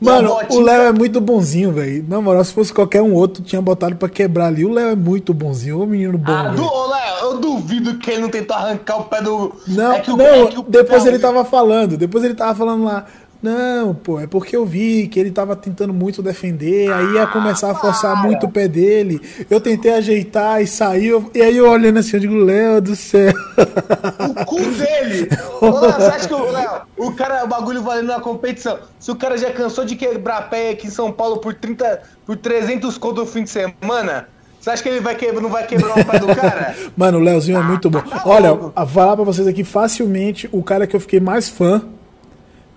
Mano, o Léo é muito bonzinho, velho. Na moral, se fosse qualquer um outro, tinha botado pra quebrar ali. O Léo é muito bonzinho. O menino bom. Ah, do, Léo, eu duvido que ele não tentou arrancar o pé do. Não, é não, é depois ele tava falando. Depois ele tava falando lá. Não, pô, é porque eu vi que ele tava tentando muito defender, aí ia começar a forçar ah, muito o pé dele. Eu tentei ajeitar e saiu. E aí eu olhando assim, eu digo, Léo do céu. O cu dele! <laughs> Ô, Léo, você acha que o, Léo, o cara, o bagulho valendo na competição? Se o cara já cansou de quebrar pé aqui em São Paulo por 30, por 300 conto no fim de semana, você acha que ele vai quebrar, não vai quebrar o pé do cara? <laughs> Mano, o Léozinho é muito bom. Olha, vou falar pra vocês aqui facilmente o cara que eu fiquei mais fã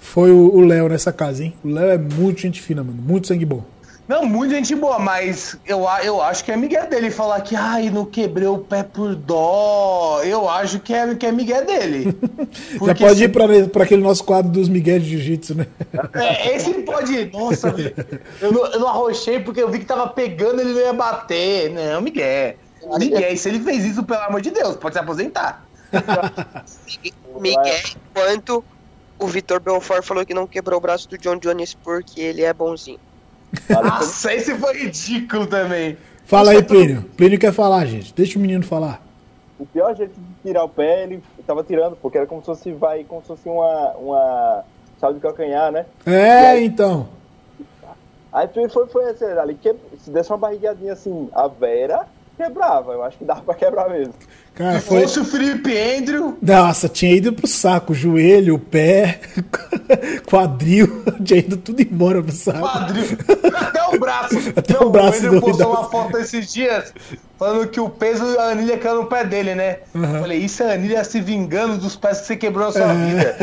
foi o Léo nessa casa, hein? O Léo é muito gente fina, mano. Muito sangue bom. Não, muita gente boa, mas eu, eu acho que é Miguel dele falar que, ai, não quebrei o pé por dó. Eu acho que é, que é Miguel dele. <laughs> Já pode se- ir pra, pra aquele nosso quadro dos Miguel de Jiu-Jitsu, né? É, esse pode ir. Nossa, eu não, eu não arrochei porque eu vi que tava pegando ele não ia bater. Não, Miguel. Miguel, e se ele fez isso, pelo amor de Deus, pode se aposentar. <laughs> Miguel, enquanto o Vitor Belfort falou que não quebrou o braço do John Jones porque ele é bonzinho. Nossa, esse foi ridículo também. Fala aí, Plínio. Plínio quer falar, gente. Deixa o menino falar. O pior jeito de tirar o pé, ele tava tirando, porque era como se fosse, vai, como se fosse uma, uma chave de calcanhar, né? É, então. Aí foi, foi, foi assim, ali, que, se desse uma barriguinha assim, a Vera quebrava, eu acho que dava pra quebrar mesmo. Cara, Se foi. fosse o Felipe Andrew, Nossa, tinha ido pro saco. Joelho, pé, <laughs> quadril. <laughs> Tinha ido tudo embora pro saco. quadril, até o braço. <laughs> Até Não, o braço Andrew do postou uma foto esses dias falando que o peso da anilha caiu no pé dele, né? Eu falei, isso é a anilha se vingando dos pés que você quebrou na sua vida.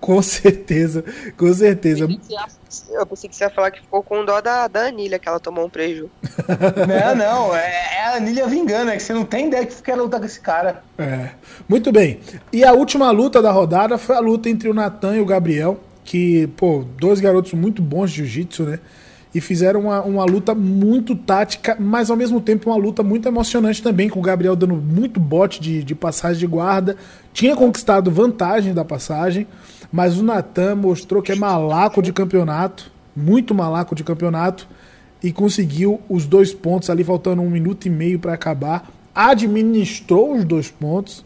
com certeza, com certeza. Eu pensei que você ia falar que ficou com dó da, da Anilha, que ela tomou um preju. Não, não, é, é a anilha vingando, é que você não tem ideia que quer lutar com esse cara. É. Muito bem. E a última luta da rodada foi a luta entre o Natan e o Gabriel, que, pô, dois garotos muito bons de jiu-jitsu, né? E fizeram uma, uma luta muito tática, mas ao mesmo tempo uma luta muito emocionante também, com o Gabriel dando muito bote de, de passagem de guarda. Tinha conquistado vantagem da passagem, mas o Natan mostrou que é malaco de campeonato, muito malaco de campeonato, e conseguiu os dois pontos ali, faltando um minuto e meio para acabar. Administrou os dois pontos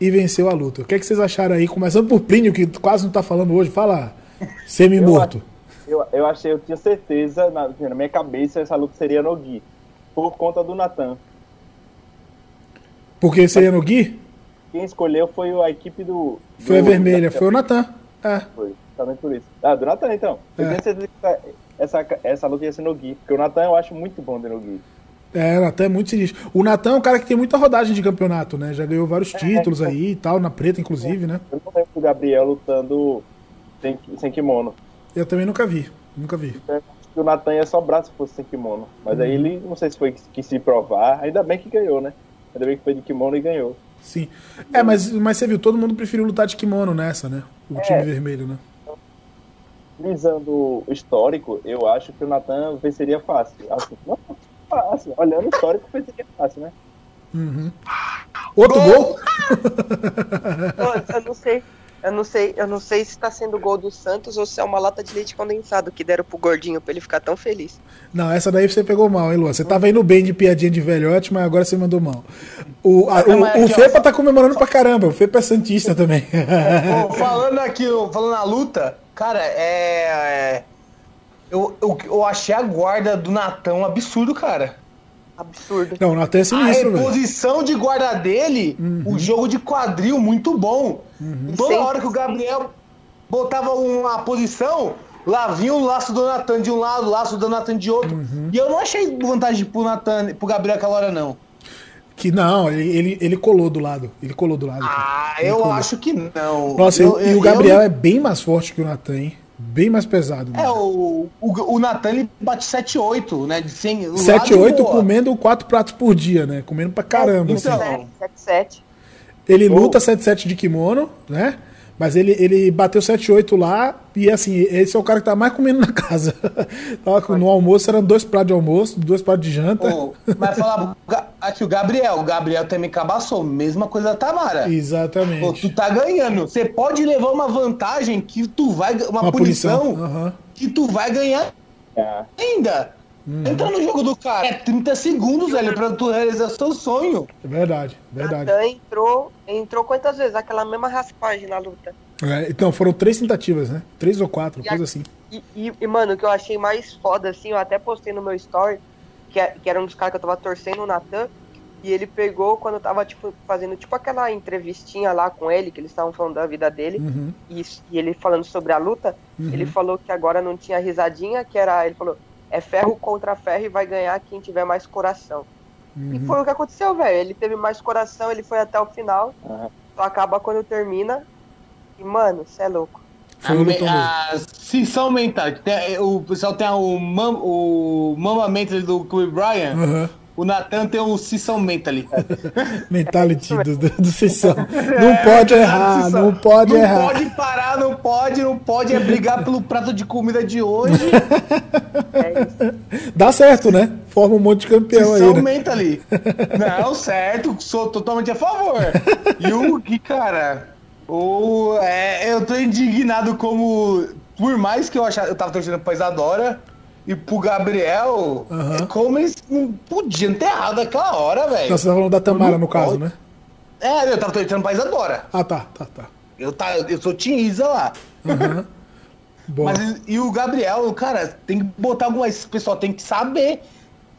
e venceu a luta. O que, é que vocês acharam aí? Começando por Plínio, que quase não tá falando hoje. Fala, semi-morto. Eu, eu achei, eu tinha certeza, na, na minha cabeça, essa luta seria no Gui, por conta do Natan. Porque seria no Gui? Quem escolheu foi a equipe do. Foi a do- vermelha, da- foi o Natan. É. Foi, justamente por isso. Ah, do Natan então. Eu É. tinha certeza que essa, essa luta ia ser no Gui, porque o Natan eu acho muito bom de no Gui. É, o Natan é muito sinistro. O Natan é um cara que tem muita rodagem de campeonato, né? Já ganhou vários títulos aí e tal, na preta, inclusive, né? Eu não lembro do Gabriel lutando sem, sem kimono. Eu também nunca vi. Nunca vi. Que o Natan ia sobrar se fosse sem kimono. Mas Uhum. aí ele, não sei se foi que quis se provar. Ainda bem que ganhou, né? Ainda bem que foi de kimono e ganhou. Sim. É, mas, mas você viu, todo mundo preferiu lutar de kimono nessa, né? O time vermelho, né? Visando o histórico, eu acho que o Natan venceria fácil. Assim, não fácil. Olhando o histórico, venceria fácil, né? Outro gol? Eu, eu não sei. Eu não sei, eu não sei se tá sendo gol do Santos ou se é uma lata de leite condensado que deram pro gordinho pra ele ficar tão feliz. Não, essa daí você pegou mal, hein, Luan? Você tava indo bem de piadinha de velhote, mas agora você mandou mal. O, a- o, o Fepa tá comemorando pra caramba. O Fepa é Santista também. Pô, falando aqui, falando na luta, cara, é. é, eu, eu, eu achei a guarda do Natan um absurdo, cara. Absurdo. Não, o Natan é A sinistro, velho. reposição de guarda dele, o jogo de quadril muito bom. Toda Sim. hora que o Gabriel botava uma posição, lá vinha o laço do Natan de um lado, o laço do Natan de outro. E eu não achei vantagem pro Natan, pro Gabriel aquela hora, não. Que não, ele, ele, ele colou do lado. Ele colou do lado. Ah, eu colou. acho que não. Nossa, Eu- e eu- o Gabriel eu- é bem mais forte que o Natan, hein? Bem mais pesado. É, o, o, o Natan ele bate 7-8, né? De 100, o 7, lado 8 boa. comendo 4 pratos por dia, né? Comendo pra caramba. assim. Então, 7-7. Ele luta 7-7 de kimono, né? Mas ele, ele bateu 7-8 lá e assim, esse é o cara que tá mais comendo na casa. <laughs> No almoço eram dois pratos de almoço, dois pratos de janta. Pô, mas falar aqui o Gabriel, o Gabriel também cabaçou, mesma coisa da Tamara. Pô, Exatamente. tu tá ganhando. Você pode levar uma vantagem que tu vai. Uma, Uma punição. punição, aham. que tu vai ganhar Ah, ainda. Uhum. Entra no jogo do cara. É 30 segundos, velho, pra tu realizar seu sonho. É verdade, verdade. Natan entrou, entrou quantas vezes? Aquela mesma raspagem na luta. É, então, foram três tentativas, né? Três ou quatro, E coisa a- assim. E, e- e, mano, o que eu achei mais foda, assim, eu até postei no meu story, que, é- que era um dos caras que eu tava torcendo, o Natan, e ele pegou quando eu tava, tipo, fazendo, tipo, aquela entrevistinha lá com ele, que eles estavam falando da vida dele, Uhum. e, e ele falando sobre a luta, ele falou que agora não tinha risadinha, que era, ele falou, é ferro contra ferro e vai ganhar quem tiver mais coração. Uhum. E foi o que aconteceu, velho, ele teve mais coração, ele foi até o final, Aham. só acaba quando termina, e, mano, cê é louco. Foi a, me- a Sissão Mental. Tem- o pessoal tem o, mam, o Mama Mental do Kobe Bryant. Aham. O Nathan tem o Sissão Mental. <laughs> Mentality do, do, do Sessão. <laughs> Não pode errar, Sissão. não pode não errar. pode parar, não pode, não pode é brigar pelo prato de comida de hoje. É <laughs> isso. Dá certo, né? Forma um monte de campeão aí, Sissão né? Mental. Não, certo, sou totalmente a favor. E o que, cara, o, é, eu tô indignado como, por mais que eu achava, eu tava torcendo pra Isadora e pro Gabriel, Aham. é como eles não podiam ter errado aquela hora, velho. Não, você tá falando da Tamara, no caso, né? É, eu tava torcendo pra Isadora. Ah, tá, tá, tá. Eu, tá, eu sou Tim Isa lá. <laughs> Bom, Mas e o Gabriel, cara, tem que botar alguma. Esse pessoal tem que saber.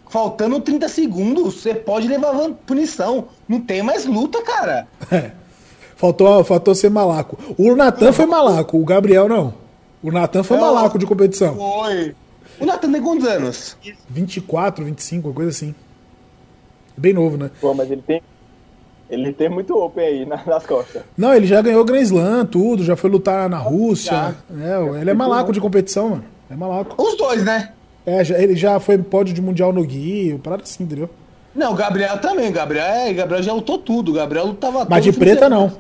Faltando 30 segundos, você pode levar punição. Não tem mais luta, cara. <laughs> é. Faltou, faltou ser malaco. O Natan <laughs> foi malaco, o Gabriel não. O Natan foi É, malaco de competição. Foi. O Nathan tem quantos anos? 24, 25, uma coisa assim. Bem novo, né? Pô, mas ele tem. Ele tem muito open aí na- nas costas. Não, ele já ganhou Grand Slam, tudo, já foi lutar na Rússia. É, ele é malaco de competição, mano. É malaco. Os dois, né? É, já- ele já foi pódio de mundial no Gui, parada assim, entendeu? Não, o Gabriel também. O Gabriel, é, o Gabriel já lutou tudo. O Gabriel lutava Mas de preta semana. não.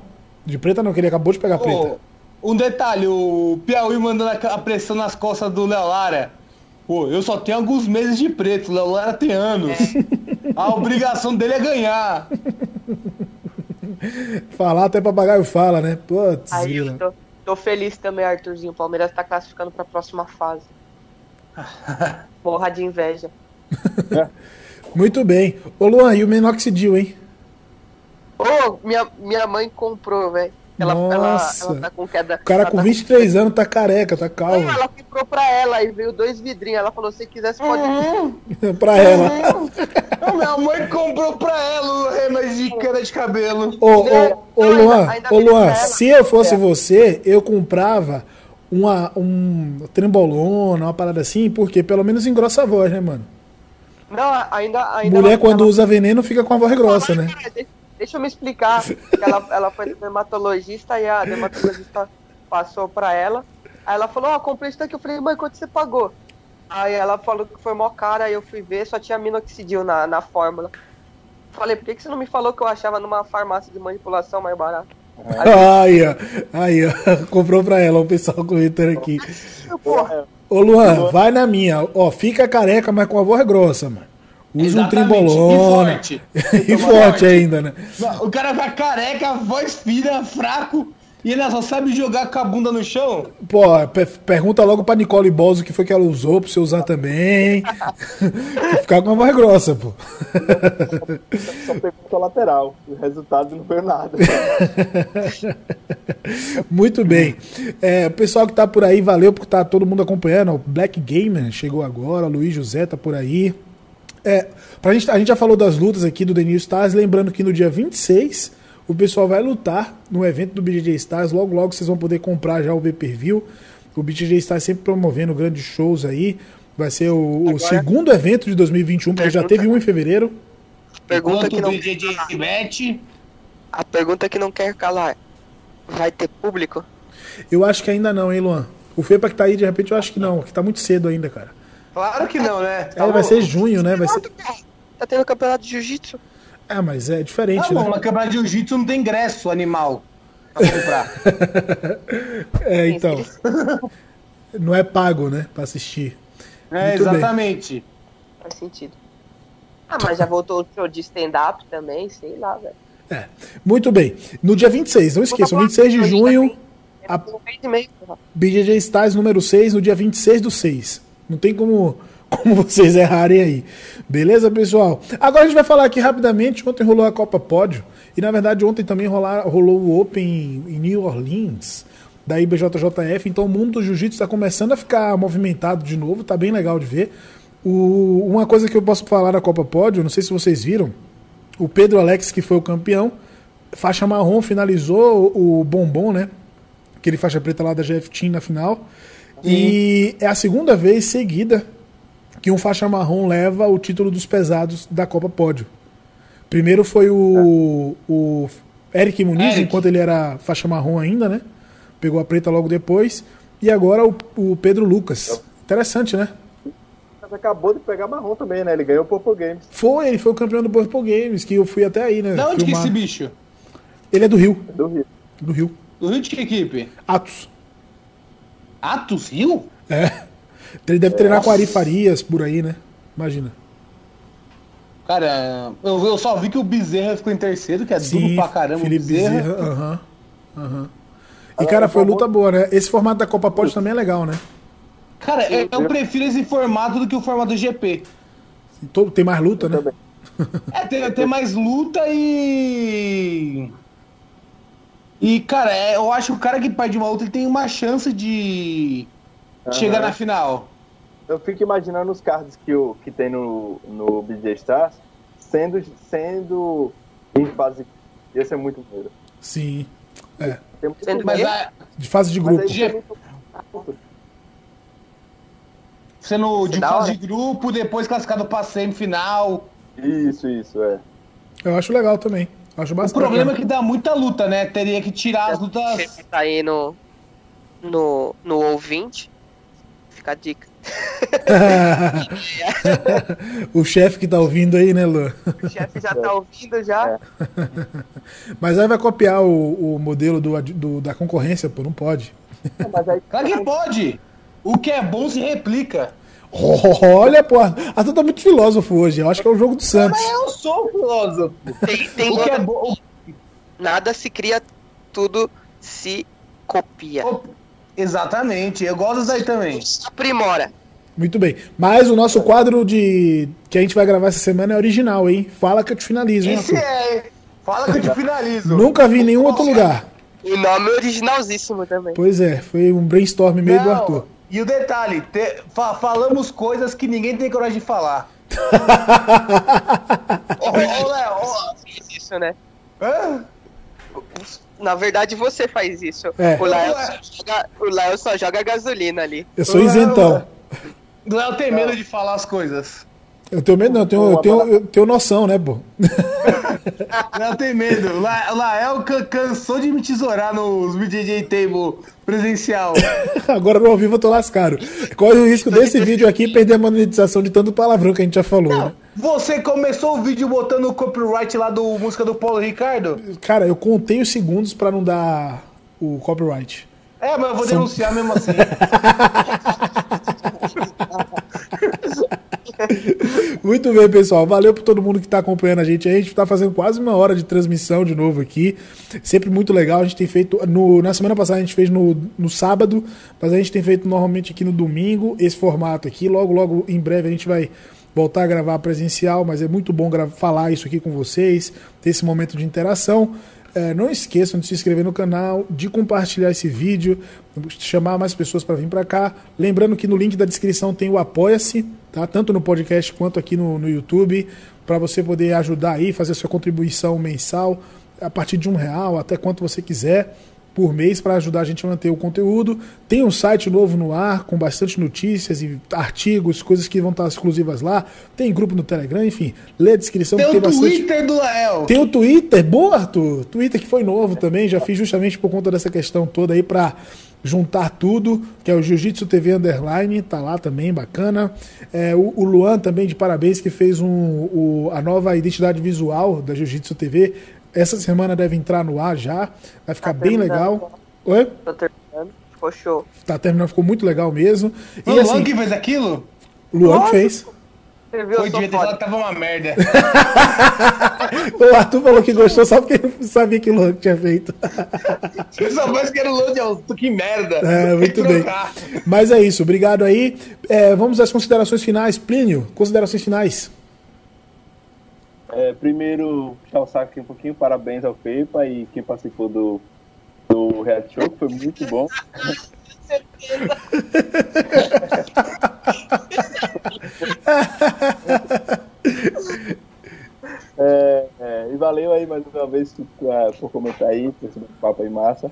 De preta não, que ele acabou de pegar preta. Pô, um detalhe, o Piauí mandando a a pressão nas costas do Léo Lara. Pô, eu só tenho alguns meses de preto, o Léo Lara tem anos. A obrigação dele é ganhar. Falar até papagaio fala, né? Putz, Aí tô, tô feliz também, Arthurzinho. O Palmeiras tá classificando pra próxima fase. <laughs> Morra de inveja. <laughs> Muito bem. Ô Luan, e o Minoxidil, hein? Ô, minha, minha mãe comprou, velho. Ela, ela, Nossa. ela tá com queda. O cara ela com tá 23 anos tá careca, tá Não, calmo. ela comprou pra ela e veio dois vidrinhos. Ela falou: se quiser, você pode. <laughs> pra ela. Não, minha mãe comprou pra ela o remédio de queda de cabelo. Ô, ô, ô Luan, ainda- ainda ô Luan, ela. se eu fosse É. você, eu comprava uma, um trembolona, uma parada assim, porque pelo menos engrossa a voz, né, mano? Não, ainda. ainda Mulher ela- quando ela- usa veneno fica com a voz grossa, né? Cara, de- Deixa eu me explicar. ela, ela foi dermatologista e a dermatologista passou pra ela. Aí ela falou, ó, comprei isso daqui. Eu falei, mãe, quanto você pagou? Aí ela falou que foi mó cara, aí eu fui ver, só tinha minoxidil na, na fórmula. Falei, por que, que você não me falou que eu achava numa farmácia de manipulação mais barato? Aí, ó. Aí, ó. <laughs> Comprou pra ela, o pessoal comentando aqui. Porra, Ô, Luan, vai na minha. Ó, fica careca, mas com a voz grossa, mano. Usa um trimbolona. e forte. <laughs> E forte ainda, né? O cara vai careca, voz fina, fraco, e ele só sabe jogar com a bunda no chão. Pô, pe- pergunta logo pra Nicole Balls o que foi que ela usou pra você usar também. <laughs> Ficar com a voz grossa, pô. Só pergunta lateral. O resultado não foi nada. <laughs> Muito bem. É, o pessoal que tá por aí, valeu por tá todo mundo acompanhando. O Black Gamer chegou agora, o Luiz José tá por aí. É, pra gente, a gente já falou das lutas aqui do The New Stars, lembrando que no dia 26 o pessoal vai lutar no evento do BJJ Stars. Logo, logo vocês vão poder comprar já o pay-per-view. O BJJ Stars sempre promovendo grandes shows aí. Vai ser o, o segundo evento de 2021, porque já teve um em fevereiro. pergunta Enquanto que não, o BJJ se mete, a pergunta que não quer calar. Vai ter público? Eu acho que ainda não, hein, Luan? O Fepa que tá aí, de repente, eu acho que não, que tá muito cedo ainda, cara. Claro que não, né? Tá É, vai ser junho, né? Vai ser... Tá tendo campeonato de jiu-jitsu? Ah, mas é diferente, Tá bom, né? mas campeonato de jiu-jitsu não tem ingresso animal pra comprar. <laughs> É, então. Não é pago, né? Pra assistir. é, Muito bem. exatamente. Faz sentido. Ah, mas já voltou o show de stand-up também, sei lá, velho. É. Muito bem. No dia 26, não esqueçam, 26 de junho, a Um mês e meio. porra. BJJ Stars número 6, no dia 26 do 6. Não tem como, <laughs> como vocês errarem aí. Beleza, pessoal? Agora a gente vai falar aqui rapidamente. Ontem rolou a Copa Pódio. E na verdade ontem também rolar, rolou o Open em New Orleans, da IBJJF. Então o mundo do jiu-jitsu está começando a ficar movimentado de novo. Tá bem legal de ver. O- uma coisa que eu posso falar da Copa Pódio, não sei se vocês viram, o Pedro Alex, que foi o campeão, faixa marrom, finalizou o bombom, né? Aquele faixa preta lá da GF Team na final. E é a segunda vez seguida que um faixa marrom leva o título dos pesados da Copa Pódio. Primeiro foi o, o Eric Muniz, Eric. enquanto ele era faixa marrom ainda, né? pegou a preta logo depois. E agora o, o Pedro Lucas. Interessante, né? Mas acabou de pegar marrom também, né? Ele ganhou o Purple Games. Foi, ele foi o campeão do Purple Games, que eu fui até aí, né? Da onde que é esse bicho? Ele é do Rio. Do Rio. Do Rio. Do Rio de que equipe? Atos. Atos Rio? É. Ele deve treinar com Ari Farias por aí, né? Imagina. Cara, eu, eu só vi que o Bezerra ficou em terceiro, que é duro pra caramba Felipe Bezerra. Aham. Aham. E, cara, foi luta boa, né? Esse formato da Copa Pod também é legal, né? Cara, eu, eu prefiro esse formato do que o formato do GP. Todo- Tem mais luta, né? É, tem, tem mais luta e. E, cara, é, eu acho que o cara que perde uma luta ele tem uma chance de chegar Aham. na final. Eu fico imaginando os cards que, o, que tem no, no BJ Stars sendo, sendo em fase. Ia ser muito maneiro. Sim. É. Tem muito Sendo Mas a, De fase de Mas grupo. sendo de da fase de grupo, depois classificado pra semifinal. Isso, isso, é. Eu acho legal também. Acho O problema é que dá muita luta, né? Teria que tirar as lutas. Você tá aí no, no, no ouvinte. Fica a dica. <laughs> o chefe que tá ouvindo aí, né, Luan? O chefe já tá ouvindo já. <laughs> Mas aí vai copiar o, o modelo do, do- da concorrência, pô, não pode. Mas aí, Claro que pode! O que é bom se replica. Olha, pô, a tu tá muito filósofo hoje. Eu acho que é o jogo do Santos. Mas eu sou filósofo. Tem, tem O que é bom. Nada se cria, tudo se copia. Exatamente, eu gosto daí também. Aprimora. Muito bem. Mas o nosso quadro de que a gente vai gravar essa semana é original, hein? Fala que eu te finalizo, hein, Esse Arthur? é. Fala que eu te finalizo. Nunca vi em nenhum outro lugar. O nome é originalzíssimo também. Pois é, foi um brainstorm meio do Não, Arthur. E o detalhe, te- fa- falamos coisas que ninguém tem coragem de falar. <laughs> Ô, ô, Léo, ô, Faz isso, né? hã? Na verdade, você faz isso. É. O Léo só joga, o Léo só joga gasolina ali. Eu sou isentão. O Léo tem medo de falar as coisas. Eu tenho medo, não, eu tenho, eu tenho, eu tenho noção, né, pô? <laughs> O Léo tem medo. La- Lael ca- cansou de me tesourar nos BJJ Table presencial. <laughs> Agora no ao vivo eu tô lascado. Corre o risco desse vídeo aqui perder a monetização de tanto palavrão que a gente já falou, né? Você começou o vídeo botando o copyright lá do música do Paulo Ricardo? Cara, eu contei os segundos pra não dar o copyright. É, mas eu vou denunciar mesmo assim. <laughs> <laughs> Muito bem, pessoal. Valeu por todo mundo que está acompanhando a gente. A gente está fazendo quase uma hora de transmissão de novo aqui. Sempre muito legal. A gente tem feito. No, na semana passada a gente fez no, no sábado, mas a gente tem feito normalmente aqui no domingo esse formato aqui. Logo, logo, em breve a gente vai voltar a gravar presencial, mas é muito bom falar isso aqui com vocês, ter esse momento de interação. É, não esqueçam de se inscrever no canal, de compartilhar esse vídeo, chamar mais pessoas para vir para cá. Lembrando que no link da descrição tem o Apoia-se, tá? tanto no podcast quanto aqui no, no YouTube, para você poder ajudar aí, fazer sua contribuição mensal a partir de um real, até quanto você quiser por mês para ajudar a gente a manter o conteúdo. Tem um site novo no ar com bastante notícias e artigos, coisas que vão estar exclusivas lá. Tem grupo no Telegram, enfim. Lê a descrição Tem que o tem bastante. Twitter do Lael. Tem o Twitter, boa, Arthur. Twitter que foi novo também, já fiz justamente por conta dessa questão toda aí pra juntar tudo, que é o Jiu-Jitsu TV Underline, tá lá também, bacana. É, o, o Luan também, de parabéns, que fez um, o- a nova identidade visual da Jiu-Jitsu TV. Essa semana deve entrar no ar já, vai ficar Tá bem legal. Oi? Tô terminando. Ficou show. Tá terminando, ficou muito legal mesmo. E o Luan assim, que fez aquilo? Luan que Nossa, fez. Você viu? Foi, devia ter falado foda. que tava uma merda. <laughs> O Arthur falou que gostou só porque ele sabia que o Luan tinha feito. Se eu soubesse que era o Luan de Alto, que merda. É, muito bem. Mas é isso, obrigado aí. É, vamos às considerações finais. Plínio, considerações finais. É, primeiro, puxar o saco aqui um pouquinho, parabéns ao Pepa e quem participou do, do reality show, que foi muito bom. <laughs> É, é, e valeu aí mais uma vez por, por comentar aí, por esse papo aí massa.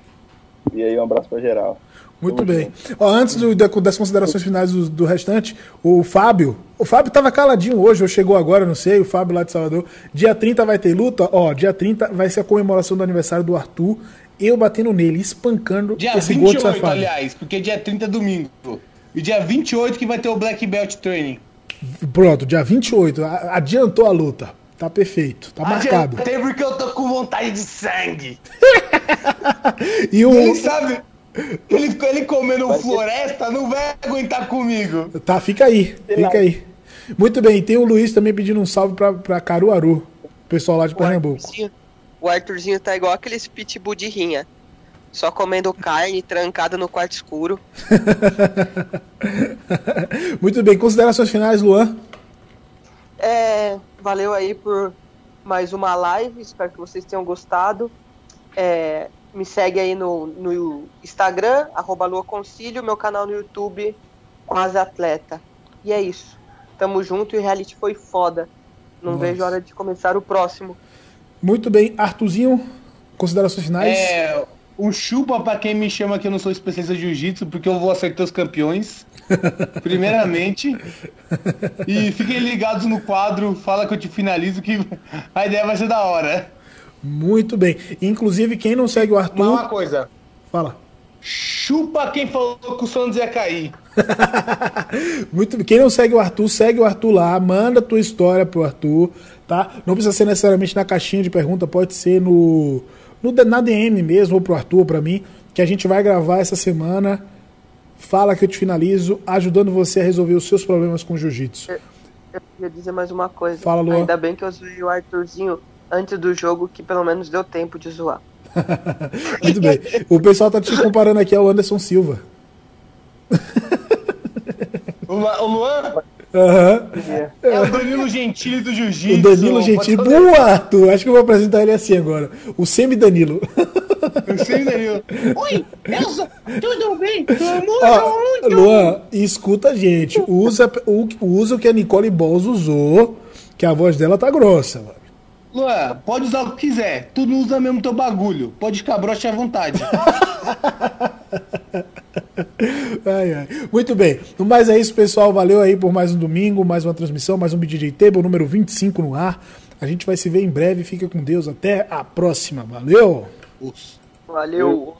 E aí um abraço pra geral. Muito Tamo bem. Ó, antes do- da- das considerações finais do, do restante, o Fábio. O Fábio tava caladinho hoje, ou chegou agora, não sei. O Fábio lá de Salvador. Dia 30 vai ter luta. Ó, dia 30 vai ser a comemoração do aniversário do Arthur. eu batendo nele, espancando Dia esse gordo 28, safado. aliás, porque dia 30 é domingo. E dia 28 que vai ter o Black Belt Training. Pronto, dia 28. a- Adiantou a luta. Tá perfeito. Tá marcado. Até porque eu tô com vontade de sangue. <laughs> E o. Ele sabe. Ele, ele comendo floresta, não vai aguentar comigo. Tá, fica aí. Sei lá. Fica aí. Muito bem, tem o Luiz também pedindo um salve pra, pra Caruaru. O pessoal lá de O Pernambuco. Arthurzinho, o Arthurzinho tá igual aqueles pitbull de rinha. Só comendo carne, trancado no quarto escuro. <laughs> Muito bem, considerações finais, Luan. É, valeu aí por mais uma live. Espero que vocês tenham gostado. É, me segue aí no, no Instagram, arroba Lua Concílio, meu canal no YouTube, Quase Atleta. E é isso. Tamo junto e o reality foi foda. Não Nossa. vejo a hora de começar o próximo. Muito bem, Arthurzinho, considerações finais. É. Um chupa pra quem me chama que eu não sou especialista de jiu-jitsu, porque eu vou acertar os campeões. <laughs> Primeiramente. E fiquem ligados no quadro, fala que eu te finalizo, que a ideia vai ser da hora. Muito bem. Inclusive, quem não segue o Mas Arthur. uma coisa. Fala. Chupa quem falou que o Santos ia cair. <laughs> Muito bem. Quem não segue o Arthur, segue o Arthur lá, manda tua história pro Arthur, tá? Não precisa ser necessariamente na caixinha de pergunta, pode ser no, no na DM mesmo, ou pro Arthur, ou pra mim, que a gente vai gravar essa semana. Fala que eu te finalizo, ajudando você a resolver os seus problemas com jiu-jitsu. Eu queria dizer mais uma coisa. Fala, Luan. Ainda bem que eu zoei o Arthurzinho antes do jogo, que pelo menos deu tempo de zoar. <laughs> Muito bem. O pessoal tá te comparando aqui ao Anderson Silva. <laughs> O Luan Aham. é o Danilo Gentili do Jiu-Jitsu. O Danilo Gentili. Boa, Arthur! Acho que eu vou apresentar ele assim agora. O Semi Danilo. fazer- Sim, Danilo. <laughs> Oi, Elsa, tudo bem? Tamo junto. Luan, escuta a gente. Usa o, usa o que a Nicole Balls usou, que a voz dela tá grossa. mano. Luan, pode usar o que quiser. Tu não usa mesmo teu bagulho. Pode ficar broxa à vontade. <laughs> <laughs> Ai, ai. Muito bem. No mais é isso, pessoal. Valeu aí por mais um domingo, mais uma transmissão, mais um BJJ Table número 25 no ar. A gente vai se ver em breve. Fica com Deus. Até a próxima. Valeu! Valeu.